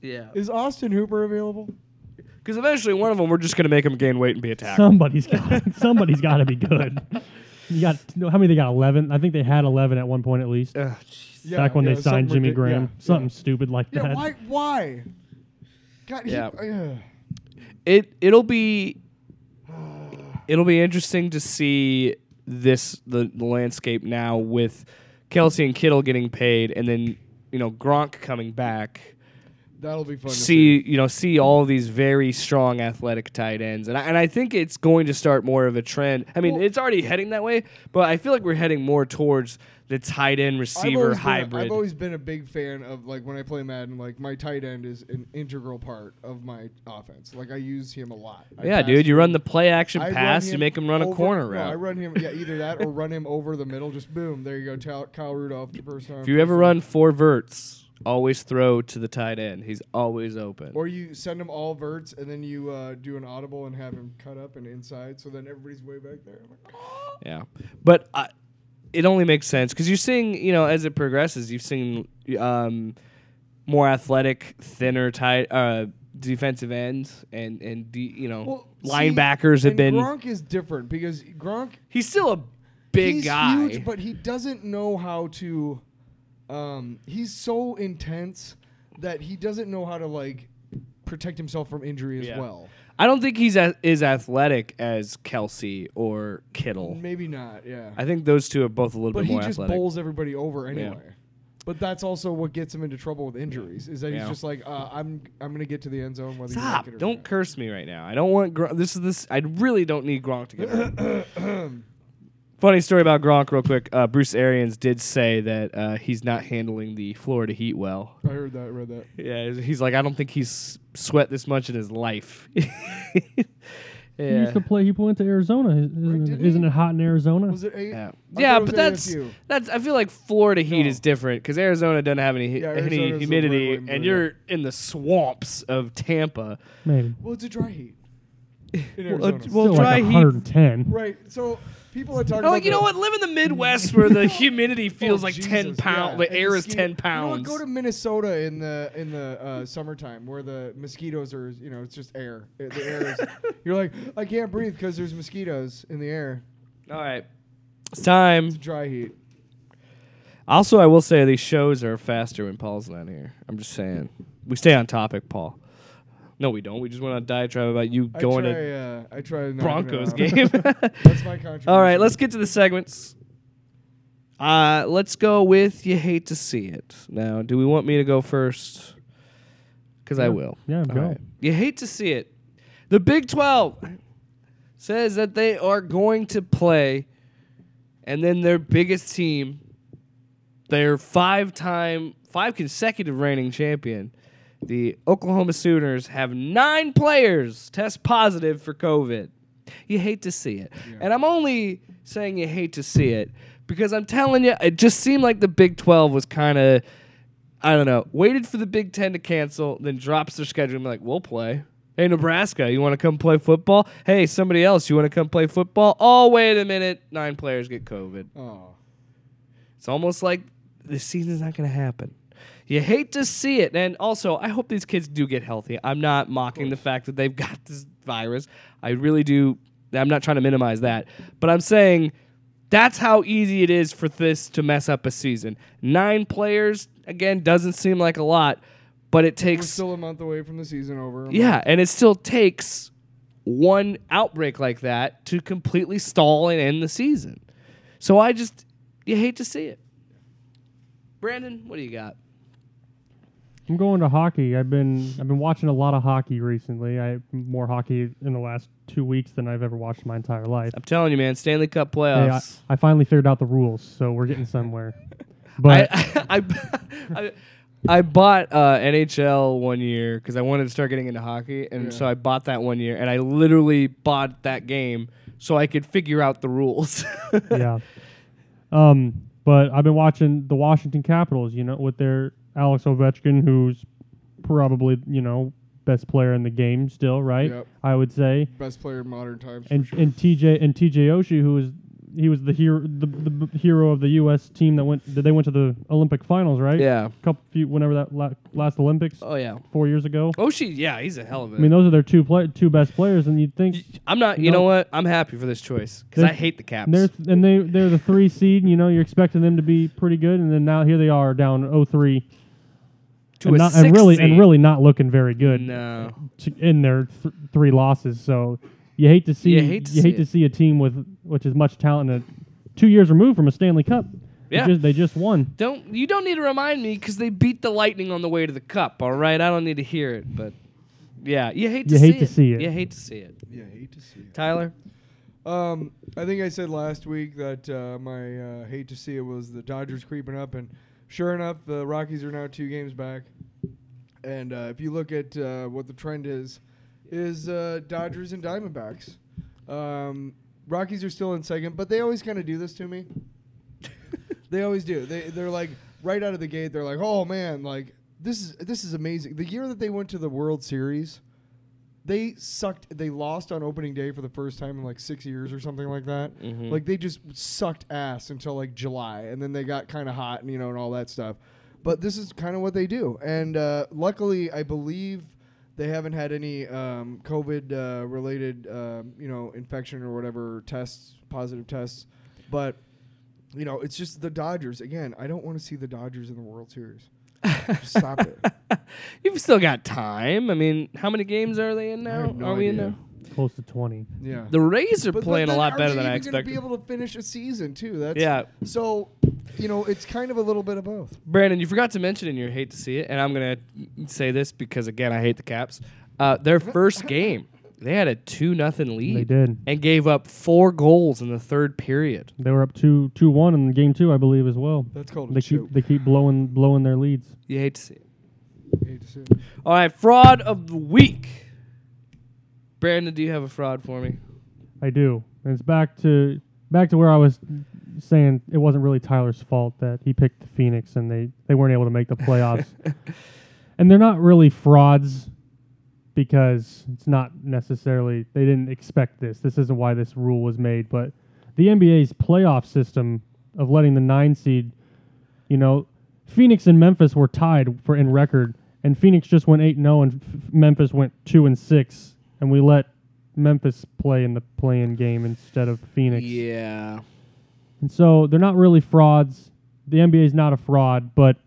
Speaker 2: Yeah.
Speaker 3: is Austin Hooper available?
Speaker 2: Because eventually one of them, we're just going to make him gain weight and be a tackle.
Speaker 4: Somebody's got [laughs] [laughs] somebody's got to be good. You got no, how many? They got 11. I think they had 11 at one point at least.
Speaker 2: Ugh, jeez.
Speaker 3: Yeah,
Speaker 4: Back when
Speaker 3: yeah,
Speaker 4: they signed
Speaker 3: something
Speaker 4: Jimmy
Speaker 3: ridic-
Speaker 4: Graham,
Speaker 3: yeah,
Speaker 4: something stupid like
Speaker 3: Yeah,
Speaker 4: that.
Speaker 3: why? Why? God, he-
Speaker 2: Yeah.
Speaker 3: uh,
Speaker 2: it it'll be it'll be interesting to see this the, the landscape now with Kelce and Kittle getting paid, and then you know Gronk coming back.
Speaker 3: That'll be fun. to
Speaker 2: see you know see all these very strong athletic tight ends and I, and I think it's going to start more of a trend I mean
Speaker 3: Well-
Speaker 2: it's already heading that way but I feel like we're heading more towards the tight end
Speaker 3: I've
Speaker 2: receiver
Speaker 3: a-
Speaker 2: hybrid
Speaker 3: I've always been a big fan of like when I play Madden, like my tight end is an integral part of my offense. Like I use him a lot. I
Speaker 2: yeah dude you run the play action
Speaker 3: I
Speaker 2: pass you make him run a
Speaker 3: over-
Speaker 2: corner
Speaker 3: no,
Speaker 2: route
Speaker 3: I run him, yeah, either that or run him over the middle. Just boom, there you go. Kyle Rudolph, the first time.
Speaker 2: if you ever run four verts always throw to the tight end he's always open
Speaker 3: or you send him all verts and then you uh, do an audible and have him cut up and inside, so then everybody's way back there. I'm like,
Speaker 2: Yeah, but I, it only makes sense because you're seeing, you know, as it progresses, you've seen um, more athletic, thinner, tight uh, defensive ends, and and de- you know,
Speaker 3: Well, see,
Speaker 2: linebackers have
Speaker 3: and
Speaker 2: been.
Speaker 3: Gronk is different because Gronk
Speaker 2: he's still a big
Speaker 3: he's
Speaker 2: guy.
Speaker 3: huge, but he doesn't know how to. Um, he's so intense that he doesn't know how to like protect himself from injury as
Speaker 2: Yeah.
Speaker 3: well.
Speaker 2: I don't think he's as, as athletic as Kelce or Kittle.
Speaker 3: Maybe not, yeah.
Speaker 2: I think those two are both a little bit.
Speaker 3: but
Speaker 2: bit
Speaker 3: he
Speaker 2: more
Speaker 3: just
Speaker 2: athletic.
Speaker 3: bowls everybody over anyway. But that's also what gets him into trouble with injuries. Is that
Speaker 2: Yeah.
Speaker 3: he's just like, uh, I'm I'm gonna get to the end zone whether you
Speaker 2: Stop!
Speaker 3: like it or
Speaker 2: Don't
Speaker 3: not.
Speaker 2: curse me right now. I don't want Gronk. This is this. I really don't need Gronk to get hurt. Funny story about Gronk, real quick. Uh, Bruce Arians did say that uh, he's not handling the Florida heat well.
Speaker 3: I heard that, read that.
Speaker 2: Yeah, he's like, I don't think he's sweat this much in his life. [laughs]
Speaker 4: He used to play. He went to Arizona. Isn't,
Speaker 3: didn't
Speaker 4: it, isn't it hot in Arizona?
Speaker 3: Was it eight?
Speaker 2: Yeah, yeah
Speaker 3: it
Speaker 2: but that's
Speaker 3: ASU.
Speaker 2: that's. I feel like Florida heat
Speaker 3: No.
Speaker 2: is different because Arizona doesn't have any,
Speaker 3: Yeah,
Speaker 2: any humidity,
Speaker 3: way- way
Speaker 2: and you're in the swamps of Tampa.
Speaker 4: Maybe.
Speaker 3: Well, it's a dry heat. In [laughs]
Speaker 2: Well,
Speaker 3: Arizona.
Speaker 2: well,
Speaker 4: Still
Speaker 2: dry
Speaker 4: like
Speaker 2: heat-
Speaker 4: 110.
Speaker 3: right. So people are talking
Speaker 2: I'm
Speaker 3: about
Speaker 2: like, you
Speaker 3: the-
Speaker 2: know what? Live in the Midwest where the [laughs] humidity feels
Speaker 3: Oh,
Speaker 2: like ten
Speaker 3: Jesus,
Speaker 2: pounds.
Speaker 3: yeah.
Speaker 2: The
Speaker 3: And
Speaker 2: air is
Speaker 3: mosquito-
Speaker 2: ten
Speaker 3: You know
Speaker 2: pounds.
Speaker 3: what? Go to Minnesota in the in the uh, summertime where the mosquitoes are. You know, it's just air. Uh, The air is. [laughs] You're like, I can't breathe because there's mosquitoes in the air.
Speaker 2: All right, it's time.
Speaker 3: Dry heat.
Speaker 2: Also, I will say these shows are faster when Paul's not here. I'm just saying. We stay on topic, Paul. No, we don't. We just went on a diatribe about you
Speaker 3: I
Speaker 2: going
Speaker 3: try,
Speaker 2: to
Speaker 3: uh, I try to
Speaker 2: Broncos
Speaker 3: off.
Speaker 2: game. [laughs]
Speaker 3: That's my contribution.
Speaker 2: All right, let's get to the segments. Uh, let's go with you hate to see it. Now, do we want me to go first? Because I will.
Speaker 4: Yeah, go.
Speaker 2: right. You hate to see it. The Big 12 says that they are going to play, and then their biggest team, their five time, five consecutive reigning champion, the Oklahoma Sooners, have nine players test positive for COVID. You hate to see it. And I'm only saying you hate to see it because I'm telling you, it just seemed like the Big 12 was kind of, I don't know, waited for the Big 10 to cancel, then drops their schedule and be like, we'll play. Hey, Nebraska, you want to come play football? Hey, somebody else, you want to come play football? Oh, wait a minute. Nine players get COVID.
Speaker 3: Oh.
Speaker 2: It's almost like the season's not going to happen. You hate to see it. And also, I hope these kids do get healthy. I'm not mocking the fact that they've [laughs] got this virus. I really do. I'm not trying to minimize that. But I'm saying that's how easy it is for this to mess up a season. Nine players, again, doesn't seem like a lot, but it
Speaker 3: We're
Speaker 2: takes.
Speaker 3: still a month away from the season over.
Speaker 2: Yeah, and it still takes one outbreak like that to completely stall and end the season. So I just you hate to see it. Brandon, what do you got?
Speaker 4: I'm going to hockey. I've been I've been watching a lot of hockey recently. I more hockey in the last two weeks than I've ever watched in my entire life.
Speaker 2: I'm telling you, man, Stanley Cup
Speaker 4: Hey, I,
Speaker 2: playoffs.
Speaker 4: I finally figured out the rules, so we're getting [laughs] somewhere. But
Speaker 2: I, [laughs] I, I, I bought uh, NHL one year because I wanted to start getting into hockey, and
Speaker 3: Yeah.
Speaker 2: so I bought that one year, and I literally bought that game so I could figure out the rules. [laughs]
Speaker 4: yeah. Um, but I've been watching the Washington Capitals, you know, with their Alex Ovechkin, who's probably, you know, best player in the game still, right?
Speaker 3: Yep.
Speaker 4: I would say.
Speaker 3: Best player in modern times.
Speaker 4: And
Speaker 3: sure.
Speaker 4: and TJ and TJ Oshie, who was he was the hero the, the b- hero of the US team that went that they went to the Olympic finals, right?
Speaker 2: yeah.
Speaker 4: Couple few whenever that la- last Olympics
Speaker 2: Oh yeah.
Speaker 4: 4 years ago.
Speaker 2: Oh, she. Yeah, he's a hell of a.
Speaker 4: I mean, those are their two play, two best players and you'd think
Speaker 2: I'm not. You
Speaker 4: You
Speaker 2: know
Speaker 4: know-
Speaker 2: what? I'm happy for this choice because I hate the Caps.
Speaker 4: They're and they they're the three seed. And, You know, you're expecting them to be pretty good, and then now here they are down 0-3,
Speaker 2: to
Speaker 4: and,
Speaker 2: a
Speaker 4: not,
Speaker 2: six
Speaker 4: and really and really not looking very good
Speaker 2: No.
Speaker 4: to, in their th- three losses. So you hate to see
Speaker 2: You hate to
Speaker 4: you
Speaker 2: see
Speaker 4: hate to see a team with which is much talent and two years removed from a Stanley Cup. They
Speaker 2: Yeah.
Speaker 4: just, they just won.
Speaker 2: Don't you don't need to remind me because they beat the Lightning on the way to the Cup. All right, I don't need to hear it, but yeah, you hate to
Speaker 4: You
Speaker 2: see
Speaker 4: hate
Speaker 2: it.
Speaker 4: to see it.
Speaker 2: You hate to see it.
Speaker 3: Yeah, I hate to see it.
Speaker 2: Tyler,
Speaker 3: Um, I think I said last week that uh, my uh, hate to see it was the Dodgers creeping up, and sure enough, the Rockies are now two games back. And uh, if you look at uh, what the trend is, is uh, Dodgers and Diamondbacks. Um, Rockies are still in second, but they always kind of do this to me. [laughs] they always do. They they're like right out of the gate. They're like, oh man, like this is this is amazing. The year that they went to the World Series, they sucked. They lost on opening day for the first time in like six years or something like that.
Speaker 2: Mhm.
Speaker 3: Like they just sucked ass until like July, and then they got kind of hot and you know and all that stuff. But this is kind of what they do, and uh, luckily, I believe they haven't had any um, COVID uh, related um, you know infection or whatever tests, positive tests. But you know, it's just the Dodgers again. I don't want to see the Dodgers in the World Series. Just [laughs] stop it. [laughs]
Speaker 2: you've still got time. I mean, how many games are they in now?
Speaker 3: no
Speaker 2: are we in
Speaker 3: idea.
Speaker 2: now?
Speaker 4: Close to 20.
Speaker 3: Yeah.
Speaker 2: The Rays are
Speaker 3: But- but
Speaker 2: playing a lot better than I
Speaker 3: even gonna
Speaker 2: expected.
Speaker 3: Be able to finish a season too. That's
Speaker 2: Yeah,
Speaker 3: So, you know, it's kind of a little bit of both.
Speaker 2: Brandon, you forgot to mention in your hate to see it, and I'm gonna say this because again I hate the Caps. Uh, their first game, they had a two nothing lead.
Speaker 4: They did.
Speaker 2: and gave up four goals in the third period.
Speaker 4: They were up 2 2 1 in game two, I believe, as well.
Speaker 3: That's called
Speaker 4: They
Speaker 3: a choke.
Speaker 4: keep, they keep blowing blowing their leads.
Speaker 2: You hate to see it.
Speaker 3: Hate to see it.
Speaker 2: All right, fraud of the week. Brandon, do you have a fraud for me?
Speaker 4: I do. And it's back to back to where I was saying it wasn't really Tyler's fault that he picked Phoenix and they, they weren't able to make the playoffs. [laughs] and they're not really frauds because it's not necessarily they didn't expect this. This isn't why this rule was made, but the NBA's playoff system of letting the 9 seed, you know, Phoenix and Memphis were tied for in record and Phoenix just went 8 0 and F- Memphis went 2 and 6 and we let Memphis play in the play-in game instead of Phoenix.
Speaker 2: Yeah.
Speaker 4: And so they're not really frauds. The NBA is not a fraud, but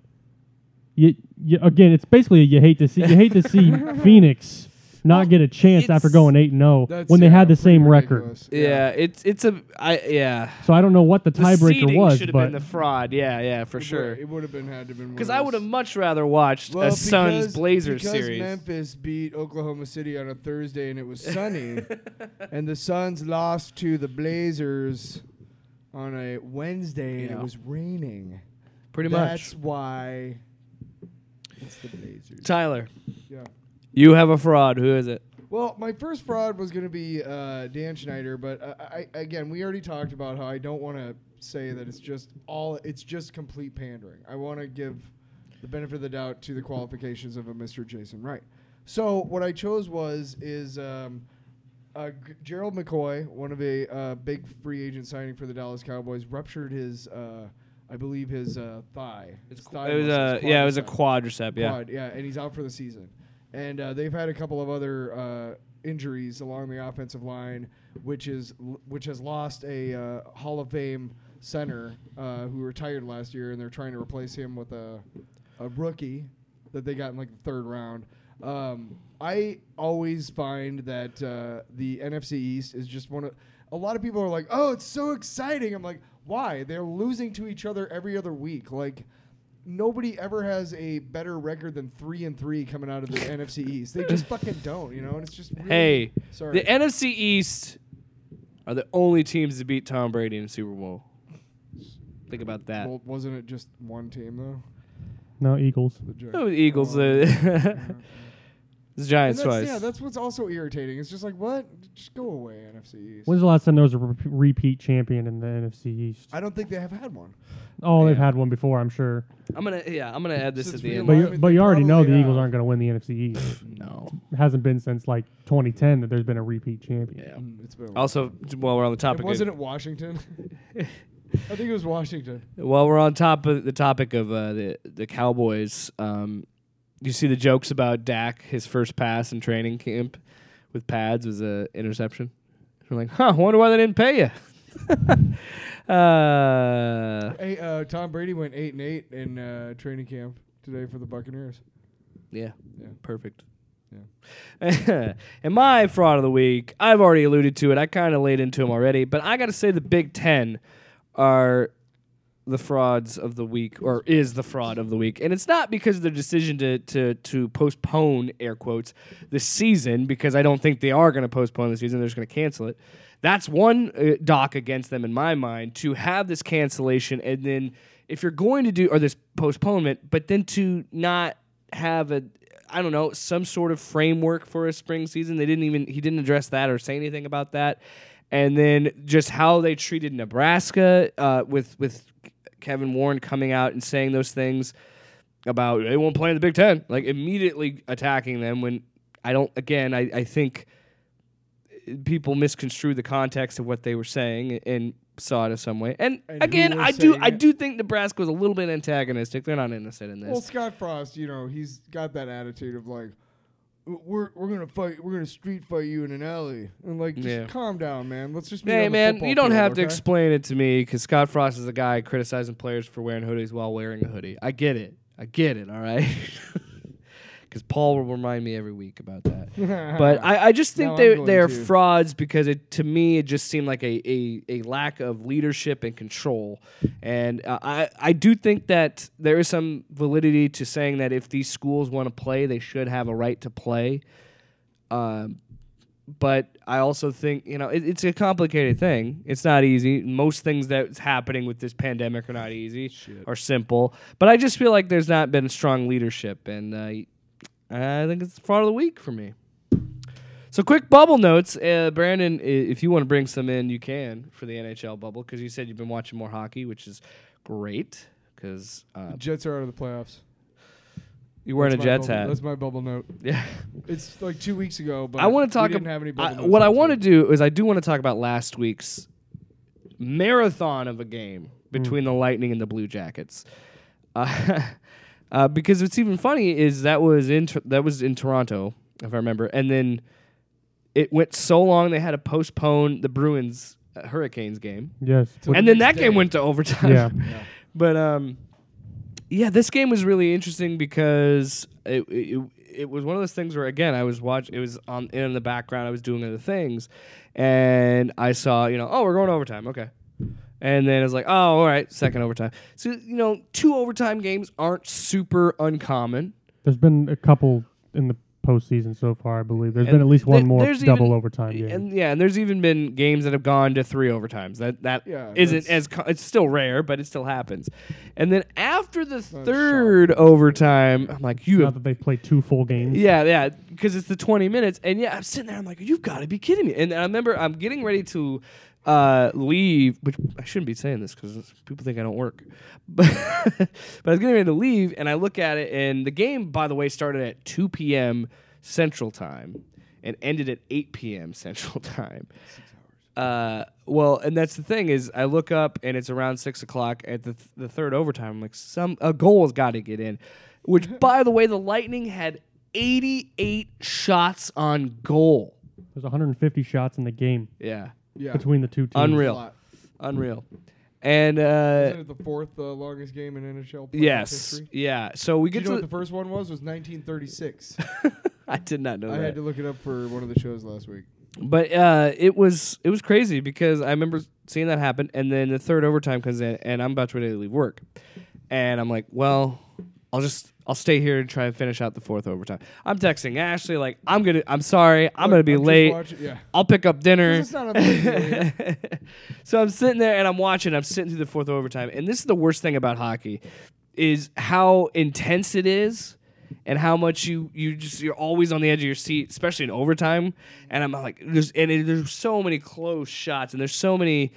Speaker 4: you, you again, it's basically you hate to see you hate to see [laughs] Phoenix not
Speaker 2: Well,
Speaker 4: get a chance after going 8 and
Speaker 3: 0
Speaker 4: when they
Speaker 3: yeah,
Speaker 4: had the
Speaker 3: pretty
Speaker 4: same record.
Speaker 3: ridiculous.
Speaker 2: Yeah, it's it's a I yeah.
Speaker 4: So I don't know what the
Speaker 2: The
Speaker 4: tiebreaker was,
Speaker 2: should have
Speaker 4: but
Speaker 2: been the fraud. Yeah, yeah, for
Speaker 3: It
Speaker 2: sure.
Speaker 3: would- It would have been had to been
Speaker 2: Because I would have much rather watched
Speaker 3: well,
Speaker 2: a Suns
Speaker 3: because-
Speaker 2: Blazers
Speaker 3: because
Speaker 2: series.
Speaker 3: Memphis beat Oklahoma City on a Thursday and it was sunny, [laughs] and the Suns lost to the Blazers on a Wednesday and it was raining.
Speaker 2: Pretty
Speaker 3: That's
Speaker 2: much.
Speaker 3: why it's the Blazers.
Speaker 2: Tyler,
Speaker 3: Yeah.
Speaker 2: you have a fraud. Who is it?
Speaker 3: Well, my first fraud was going to be uh, Dan Snyder, but I, I, again, we already talked about how I don't want to say that it's just all, it's just complete pandering. I want to give the benefit of the doubt to the qualifications of a Mr. Jason Wright. So what I chose was is um, uh, G- Gerald McCoy, one of a uh, big free agent signing for the Dallas Cowboys, ruptured his, uh, I believe, his uh, thigh. His thigh
Speaker 2: It was a
Speaker 3: his
Speaker 2: yeah, it was a
Speaker 3: quadricep
Speaker 2: quadricep. Yeah.
Speaker 3: quad, yeah, and he's out for the season. And uh, they've had a couple of other uh, injuries along the offensive line, which is which has lost a uh, Hall of Fame center uh, who retired last year, and they're trying to replace him with a a rookie that they got in like the third round. Um, I always find that uh, the NFC East is just one of a lot of people are like, "Oh, it's so exciting." I'm like, "Why? They're losing to each other every other week." Like nobody ever has a better record than 3 and 3 coming out of the [laughs] NFC East. They just fucking don't, you know? And it's just really,
Speaker 2: Hey,
Speaker 3: sorry.
Speaker 2: the NFC East are the only teams to beat Tom Brady in the Super Bowl. Think about that.
Speaker 3: well, wasn't it just one team though?
Speaker 4: no Eagles.
Speaker 3: The Giants.
Speaker 2: The Eagles,
Speaker 3: Oh,
Speaker 2: uh, [laughs]
Speaker 3: yeah.
Speaker 2: the
Speaker 3: And
Speaker 2: Giants
Speaker 3: that's,
Speaker 2: twice.
Speaker 3: yeah, that's what's also irritating. It's just like, what? Just go away, NFC East.
Speaker 4: When's the last time there was a re- repeat champion in the NFC East?
Speaker 3: I don't think they have had one.
Speaker 4: Oh, they've had one before, I'm sure.
Speaker 2: I'm gonna yeah, I'm gonna add this
Speaker 3: Since
Speaker 2: at the
Speaker 3: we
Speaker 2: end.
Speaker 4: But you,
Speaker 3: mean,
Speaker 4: but
Speaker 3: they
Speaker 4: you already know the
Speaker 3: probably
Speaker 4: Eagles
Speaker 3: have.
Speaker 4: aren't going to win the NFC East. [laughs]
Speaker 2: no.
Speaker 4: It hasn't been since like 2010 that there's been a repeat champion.
Speaker 2: Yeah.
Speaker 3: Mm, It's been a while.
Speaker 2: Also, while we're on the
Speaker 3: It
Speaker 2: topic,
Speaker 3: wasn't
Speaker 2: of,
Speaker 3: it Washington? [laughs] I think it was Washington.
Speaker 2: while we're on top of the topic of uh, the the Cowboys, um, you see the jokes about Dak, his first pass in training camp with pads was a interception. We're like, huh? Wonder why they didn't pay you. [laughs] uh,
Speaker 3: Hey, uh, Tom Brady went eight and eight in uh, training camp today for the Buccaneers.
Speaker 2: yeah,
Speaker 3: Yeah.
Speaker 2: perfect. Yeah. [laughs] and my fraud of the week, I've already alluded to it. I kind of laid into him already, but I got to say the Big Ten are the frauds of the week or is the fraud of the week. And it's not because of the decision to to to postpone air quotes the season because I don't think they are going to postpone the season they're just going to cancel it. That's one uh, dock against them in my mind to have this cancellation and then if you're going to do or this postponement but then to not have a I don't know some sort of framework for a spring season. They didn't even he didn't address that or say anything about that. And then just how they treated Nebraska uh, with with Kevin Warren coming out and saying those things about they won't play in the Big Ten, like immediately attacking them when I don't. Again, I, I think people misconstrue the context of what they were saying and saw it in some way. And,
Speaker 3: And
Speaker 2: again, I do I
Speaker 3: it?
Speaker 2: do think Nebraska was a little bit antagonistic. They're not innocent in this.
Speaker 3: Well, Scott Frost, you know, he's got that attitude of like, we're we're gonna fight, we're gonna street fight you in an alley, and like, just
Speaker 2: Yeah.
Speaker 3: calm down, man. Let's just. meet
Speaker 2: Hey
Speaker 3: on the
Speaker 2: man,
Speaker 3: football
Speaker 2: you don't
Speaker 3: field,
Speaker 2: have to
Speaker 3: okay?
Speaker 2: explain it to me because Scott Frost is a guy criticizing players for wearing hoodies while wearing a hoodie. I get it. I get it. All right. [laughs] Because Paul will remind me every week about that. [laughs] but I, I just think
Speaker 3: No, I'm
Speaker 2: they
Speaker 3: going
Speaker 2: they're
Speaker 3: to.
Speaker 2: frauds because it to me it just seemed like a, a, a lack of leadership and control, and uh, I I do think that there is some validity to saying that if these schools want to play, they should have a right to play. Um, but I also think you know it, it's a complicated thing. It's not easy. Most things that's happening with this pandemic are not easy or simple. But I just feel like there's not been strong leadership, and uh, I think it's fraud of the week for me. So quick bubble notes, uh, Brandon. If you want to bring some in, you can for the NHL bubble because you said you've been watching more hockey, which is great. Because uh,
Speaker 3: Jets are out of the playoffs.
Speaker 2: you're wearing
Speaker 3: That's
Speaker 2: a Jets
Speaker 3: bubble-
Speaker 2: hat.
Speaker 3: That's my bubble note.
Speaker 2: Yeah.
Speaker 3: It's like two weeks ago, but
Speaker 2: I want to talk.
Speaker 3: We didn't
Speaker 2: ab-
Speaker 3: have any
Speaker 2: I-
Speaker 3: bubble notes
Speaker 2: what I want to do is I do want to talk about last week's marathon of a game between the Lightning and the Blue Jackets. Uh, [laughs] uh, because what's even funny is that was in that was in Toronto, if I remember, and then it went so long they had to postpone the Bruins uh, Hurricanes game,
Speaker 4: Yes.
Speaker 2: And then that
Speaker 3: next
Speaker 2: game went to overtime.
Speaker 4: Yeah. [laughs]
Speaker 2: But um, yeah, this game was really interesting because it, it it was one of those things where again I was watching. It was on in the background. I was doing other things, and I saw you know oh we're going to overtime okay, and then it's like oh all right second overtime. So you know two overtime games aren't super uncommon.
Speaker 4: There's been a couple in the postseason so far, I believe. There's
Speaker 2: And
Speaker 4: been at least one
Speaker 2: there-
Speaker 4: more double
Speaker 2: even-
Speaker 4: overtime game.
Speaker 2: And yeah, and there's even been games that have gone to three overtimes. That that
Speaker 3: Yeah,
Speaker 2: not
Speaker 3: that's-
Speaker 2: as co- it's still rare, but it still happens. And then after the
Speaker 3: sharp.
Speaker 2: third overtime, I'm like, you
Speaker 4: Not
Speaker 2: have
Speaker 4: that they played two full games.
Speaker 2: Yeah, yeah, because it's the 20 minutes. And yeah, I'm sitting there, I'm like, you've got to be kidding me. And I remember I'm getting ready to uh, leave, which I shouldn't be saying this because people think I don't work. [laughs] But, but I was getting ready to leave, and I look at it, and the game, by the way, started at 2 p.m. Central Time and ended at 8 p.m. [laughs] Central Time. Uh, well, and that's the thing is, I look up and it's around six o'clock at the th- the third overtime. I'm like, some a goal has got to get in. Which, [laughs] by the way, the Lightning had 88 shots on goal.
Speaker 4: There's 150 shots in the game
Speaker 2: Yeah,
Speaker 3: Yeah.
Speaker 4: between the two teams.
Speaker 2: Unreal.
Speaker 3: A
Speaker 2: unreal. And uh,
Speaker 3: Isn't it the fourth uh, longest game in NHL playoff
Speaker 2: yes,
Speaker 3: history?
Speaker 2: yeah. So we
Speaker 3: Did you
Speaker 2: get
Speaker 3: know
Speaker 2: to.
Speaker 3: what the first one was? Was 1936. [laughs]
Speaker 2: I did not know
Speaker 3: I
Speaker 2: that.
Speaker 3: had to look it up for one of the shows last week.
Speaker 2: But uh, it was it was crazy because I remember seeing that happen, and then the third overtime comes in, and I'm about to ready to leave work, and I'm like, well, I'll just I'll stay here and try and finish out the fourth overtime. I'm texting Ashley like, I'm gonna I'm sorry, I'm gonna be
Speaker 3: just
Speaker 2: late.
Speaker 3: watching- yeah.
Speaker 2: I'll pick up dinner.
Speaker 3: it's not a big deal, yeah. [laughs]
Speaker 2: so I'm sitting there and I'm watching. I'm sitting through the fourth overtime, and this is the worst thing about hockey, is how intense it is, and how much you you just you're always on the edge of your seat, especially in overtime. And I'm like, there's and it, there's so many close shots, and there's so many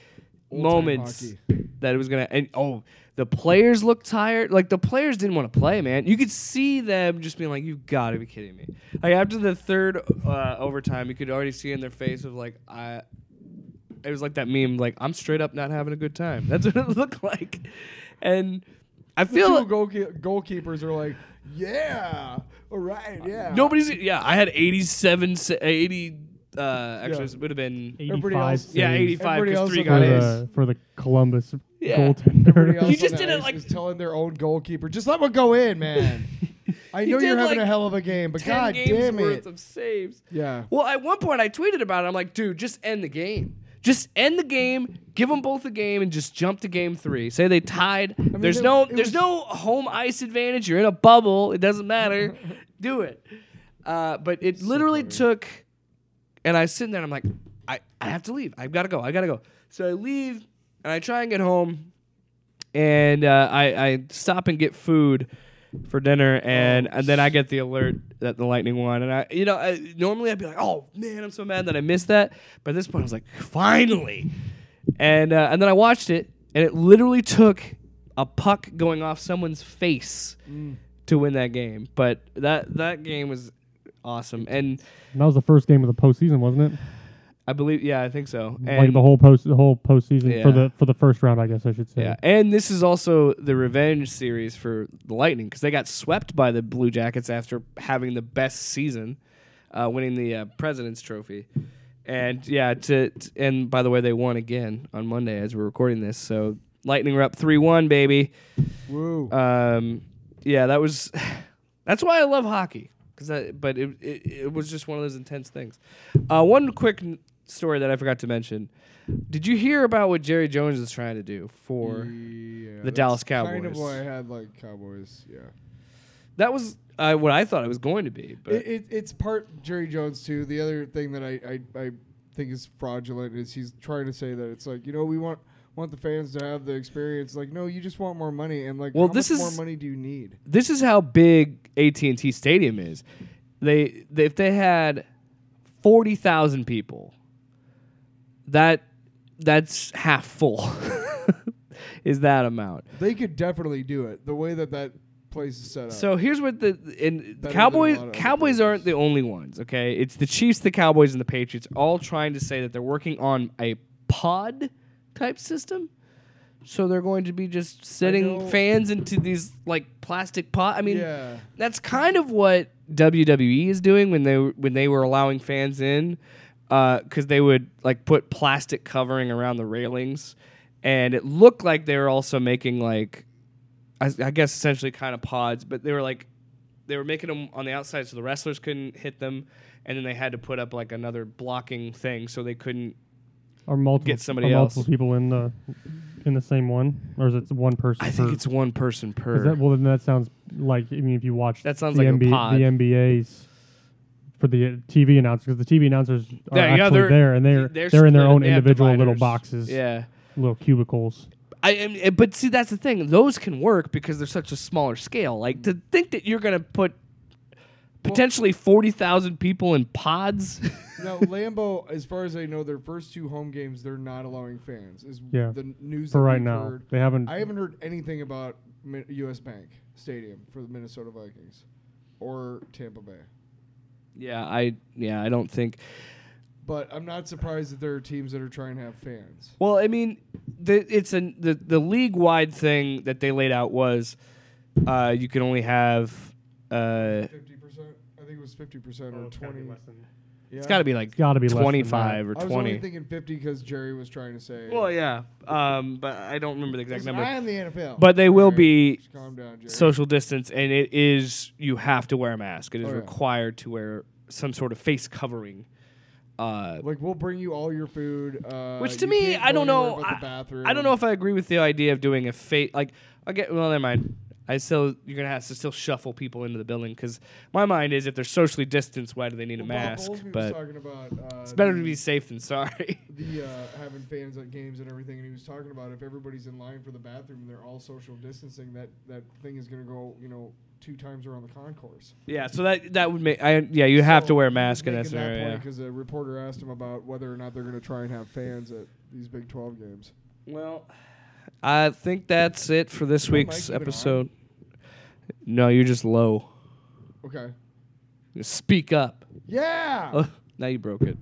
Speaker 3: Old-time
Speaker 2: moments that it was gonna. And oh, the players looked tired. Like the players didn't want to play, man. You could see them just being like, "You got to be kidding me!" Like after the third uh, overtime, you could already see in their face of like, "I." It was like that meme, like I'm straight up not having a good time. [laughs] That's what it looked like, and I
Speaker 3: The
Speaker 2: feel
Speaker 3: two goalke- goalkeepers are like, yeah, all right, yeah.
Speaker 2: nobody's. Yeah, I had 87, 80. Uh, actually, it would have been
Speaker 4: 85
Speaker 3: Everybody else-
Speaker 2: yeah, 85 because three
Speaker 3: on
Speaker 2: got
Speaker 4: for
Speaker 3: the,
Speaker 4: for the Columbus
Speaker 2: Yeah.
Speaker 3: Everybody
Speaker 4: goaltender.
Speaker 3: else
Speaker 2: He
Speaker 3: on
Speaker 2: just
Speaker 3: the
Speaker 2: did it
Speaker 3: ice
Speaker 2: like-
Speaker 3: is telling their own goalkeeper, just let one go in, man. [laughs] I know you're
Speaker 2: did
Speaker 3: having
Speaker 2: like
Speaker 3: a hell of a game, but
Speaker 2: 10
Speaker 3: god
Speaker 2: games
Speaker 3: damn
Speaker 2: worth
Speaker 3: it.
Speaker 2: of saves.
Speaker 3: Yeah.
Speaker 2: Well, at one point I tweeted about it. I'm like, dude, just end the game. Just end the game, give them both a game, and just jump to game three. Say they tied. there's
Speaker 3: it-
Speaker 2: no
Speaker 3: it
Speaker 2: there's
Speaker 3: was-
Speaker 2: no home ice advantage. You're in a bubble. It doesn't matter. [laughs] Do it. Uh, but it literally took, and I was sitting there and I'm like, I, I have to leave. I've got to go. I got to go. So I leave and I try and get home, and uh, I I stop and get food for dinner, and, and then I get the alert that the lightning won, and I you know I, normally I'd be like, oh man, I'm so mad that I missed that, but at this point I was like, finally, and uh, and then I watched it, and it literally took a puck going off someone's face to win that game, but that that game was awesome, and
Speaker 4: And that was the first game of the postseason, wasn't it?
Speaker 2: I believe yeah I think so,
Speaker 4: like the whole post, the whole postseason
Speaker 2: Yeah.
Speaker 4: for the for the first round, I guess I should say.
Speaker 2: Yeah, and this is also the revenge series for the Lightning because they got swept by the Blue Jackets after having the best season, uh, winning the uh, President's Trophy, and yeah, to, t- and by the way, they won again on Monday as we're recording this. So Lightning are up three one, baby.
Speaker 3: Woo.
Speaker 2: Um, yeah, that was [sighs] that's why I love hockey because that. But it, it it was just one of those intense things. Uh, one quick n- story that I forgot to mention. Did you hear about what Jerry Jones is trying to do for?
Speaker 3: Yeah,
Speaker 2: the Dallas
Speaker 3: Kind of
Speaker 2: Cowboys.
Speaker 3: why I had like Cowboys. Yeah.
Speaker 2: That was uh, what I thought it was going to be. But
Speaker 3: It, it, it's part Jerry Jones too. The other thing that I, I, I think is fraudulent is he's trying to say that it's like you know we want want the fans to have the experience. Like no, you just want more money and like
Speaker 2: Well, this is-
Speaker 3: more money do you need?
Speaker 2: this is how big AT and T Stadium is. They, they if they had forty thousand people, that that's half full. [laughs] is that amount?
Speaker 3: They could definitely do it the way that that place is set up.
Speaker 2: So here's what the in
Speaker 3: Better
Speaker 2: Cowboys
Speaker 3: lot of other
Speaker 2: Cowboys aren't the only ones. Okay, it's the Chiefs, the Cowboys, and the Patriots all trying to say that they're working on a pod type system. So they're going to be just sitting fans into these like plastic pod. I mean,
Speaker 3: yeah,
Speaker 2: that's kind of what WWE is doing when they when they were allowing fans in, Uh, because they would like put plastic covering around the railings, and it looked like they were also making like, I, I guess essentially kind of pods, but they were like, they were making them on the outside so the wrestlers couldn't hit them, and then they had to put up like another blocking thing so they couldn't.
Speaker 4: Or multiple
Speaker 2: Get somebody
Speaker 4: are multiple
Speaker 2: else.
Speaker 4: people in the in the same one, or is it one person?
Speaker 2: I think
Speaker 4: per-
Speaker 2: it's one person per.
Speaker 4: That, well, then that sounds like I mean, if you watch
Speaker 2: That sounds
Speaker 4: the
Speaker 2: like
Speaker 4: NBA, the NBA's for the uh, TV announcers, because the TV announcers are
Speaker 2: Yeah, yeah,
Speaker 4: actually
Speaker 2: they're-
Speaker 4: there, and they're
Speaker 2: they're
Speaker 4: they're, in their own
Speaker 2: they
Speaker 4: individual little boxes,
Speaker 2: yeah.
Speaker 4: little cubicles.
Speaker 2: I am, but see, that's the thing. Those can work because they're such a smaller scale. Like to think that you're gonna put potentially forty thousand people in pods. [laughs]
Speaker 3: now Lambeau, as far as I know, their first two home games they're not allowing fans. Is
Speaker 4: Yeah.
Speaker 3: the news
Speaker 4: For
Speaker 3: that
Speaker 4: right now,
Speaker 3: heard.
Speaker 4: they haven't.
Speaker 3: I haven't heard anything about U.S. Bank Stadium for the Minnesota Vikings or Tampa Bay.
Speaker 2: Yeah, I yeah, I don't think.
Speaker 3: But I'm not surprised that there are teams that are trying to have fans.
Speaker 2: Well, I mean, the it's a the the league wide thing that they laid out was, uh, you can only have. Uh,
Speaker 3: Fifty percent. I think it was fifty percent or twenty. Yeah.
Speaker 2: it's got to be like
Speaker 4: got to be less than that.
Speaker 2: twenty five or twenty.
Speaker 3: I was
Speaker 2: twenty.
Speaker 3: only thinking fifty because Jerry was trying to say.
Speaker 2: well, yeah, um, but I don't remember the exact
Speaker 3: Listen,
Speaker 2: number.
Speaker 3: I am the NFL.
Speaker 2: But they will
Speaker 3: Alright,
Speaker 2: be
Speaker 3: just calm down, Jerry.
Speaker 2: social distance, and it is you have to wear a mask. It is
Speaker 3: Oh, yeah.
Speaker 2: required to wear some sort of face covering. Uh,
Speaker 3: like we'll bring you all your food. Uh,
Speaker 2: Which to
Speaker 3: you
Speaker 2: me,
Speaker 3: can't
Speaker 2: I
Speaker 3: go
Speaker 2: don't
Speaker 3: anywhere
Speaker 2: know.
Speaker 3: but
Speaker 2: I,
Speaker 3: the bathroom.
Speaker 2: I don't know if I agree with the idea of doing a face like I get. Well, never mind. I still you're gonna have to still shuffle people into the building because my mind is if they're socially distanced, why do they need a
Speaker 3: Well, Bob
Speaker 2: mask?
Speaker 3: Was
Speaker 2: But
Speaker 3: talking about. Uh,
Speaker 2: it's better
Speaker 3: the,
Speaker 2: to be safe than sorry. [laughs]
Speaker 3: the uh, having fans at games and everything, and he was talking about if everybody's in line for the bathroom and they're all social distancing, that that thing is going to go, you know, two times around the concourse.
Speaker 2: yeah, so that that would make I yeah you have to wear a mask in that scenario. yeah.
Speaker 3: because a reporter asked him about whether or not they're going to try and have fans at these Big 12 games.
Speaker 2: Well, I think that's it for this week's
Speaker 3: mic even on?
Speaker 2: episode. No, you're just low.
Speaker 3: Okay.
Speaker 2: Speak up.
Speaker 3: Yeah.
Speaker 2: Oh, now you broke it.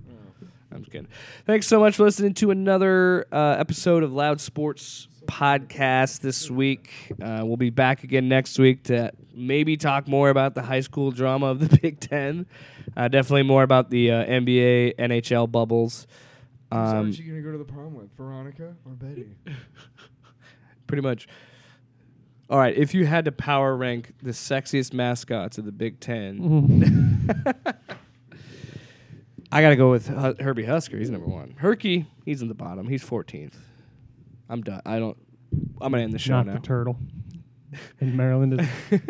Speaker 2: I'm just kidding. Thanks so much for listening to another uh, episode of Loud Sports Podcast this week. Uh, we'll be back again next week to maybe talk more about the high school drama of the [laughs] Big Ten. Uh, definitely more about the uh, NBA, NHL bubbles.
Speaker 3: so
Speaker 2: Um,
Speaker 3: who's she going to go to the prom with? Veronica or Betty? [laughs]
Speaker 2: pretty much. All right, if you had to power rank the sexiest mascots of the Big Ten, [laughs] I gotta go with Hu- Herbie Husker. He's number one. Herky, he's in the bottom. He's 14th. I'm done. I don't. I'm gonna end the show
Speaker 4: Not
Speaker 2: now.
Speaker 4: the turtle. In Maryland, is [laughs]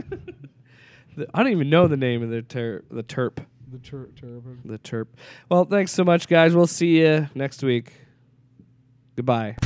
Speaker 2: The- I don't even know the name of the ter- the terp.
Speaker 3: The tur- turban.
Speaker 2: The terp. Well, thanks so much, guys. We'll see you next week. Goodbye.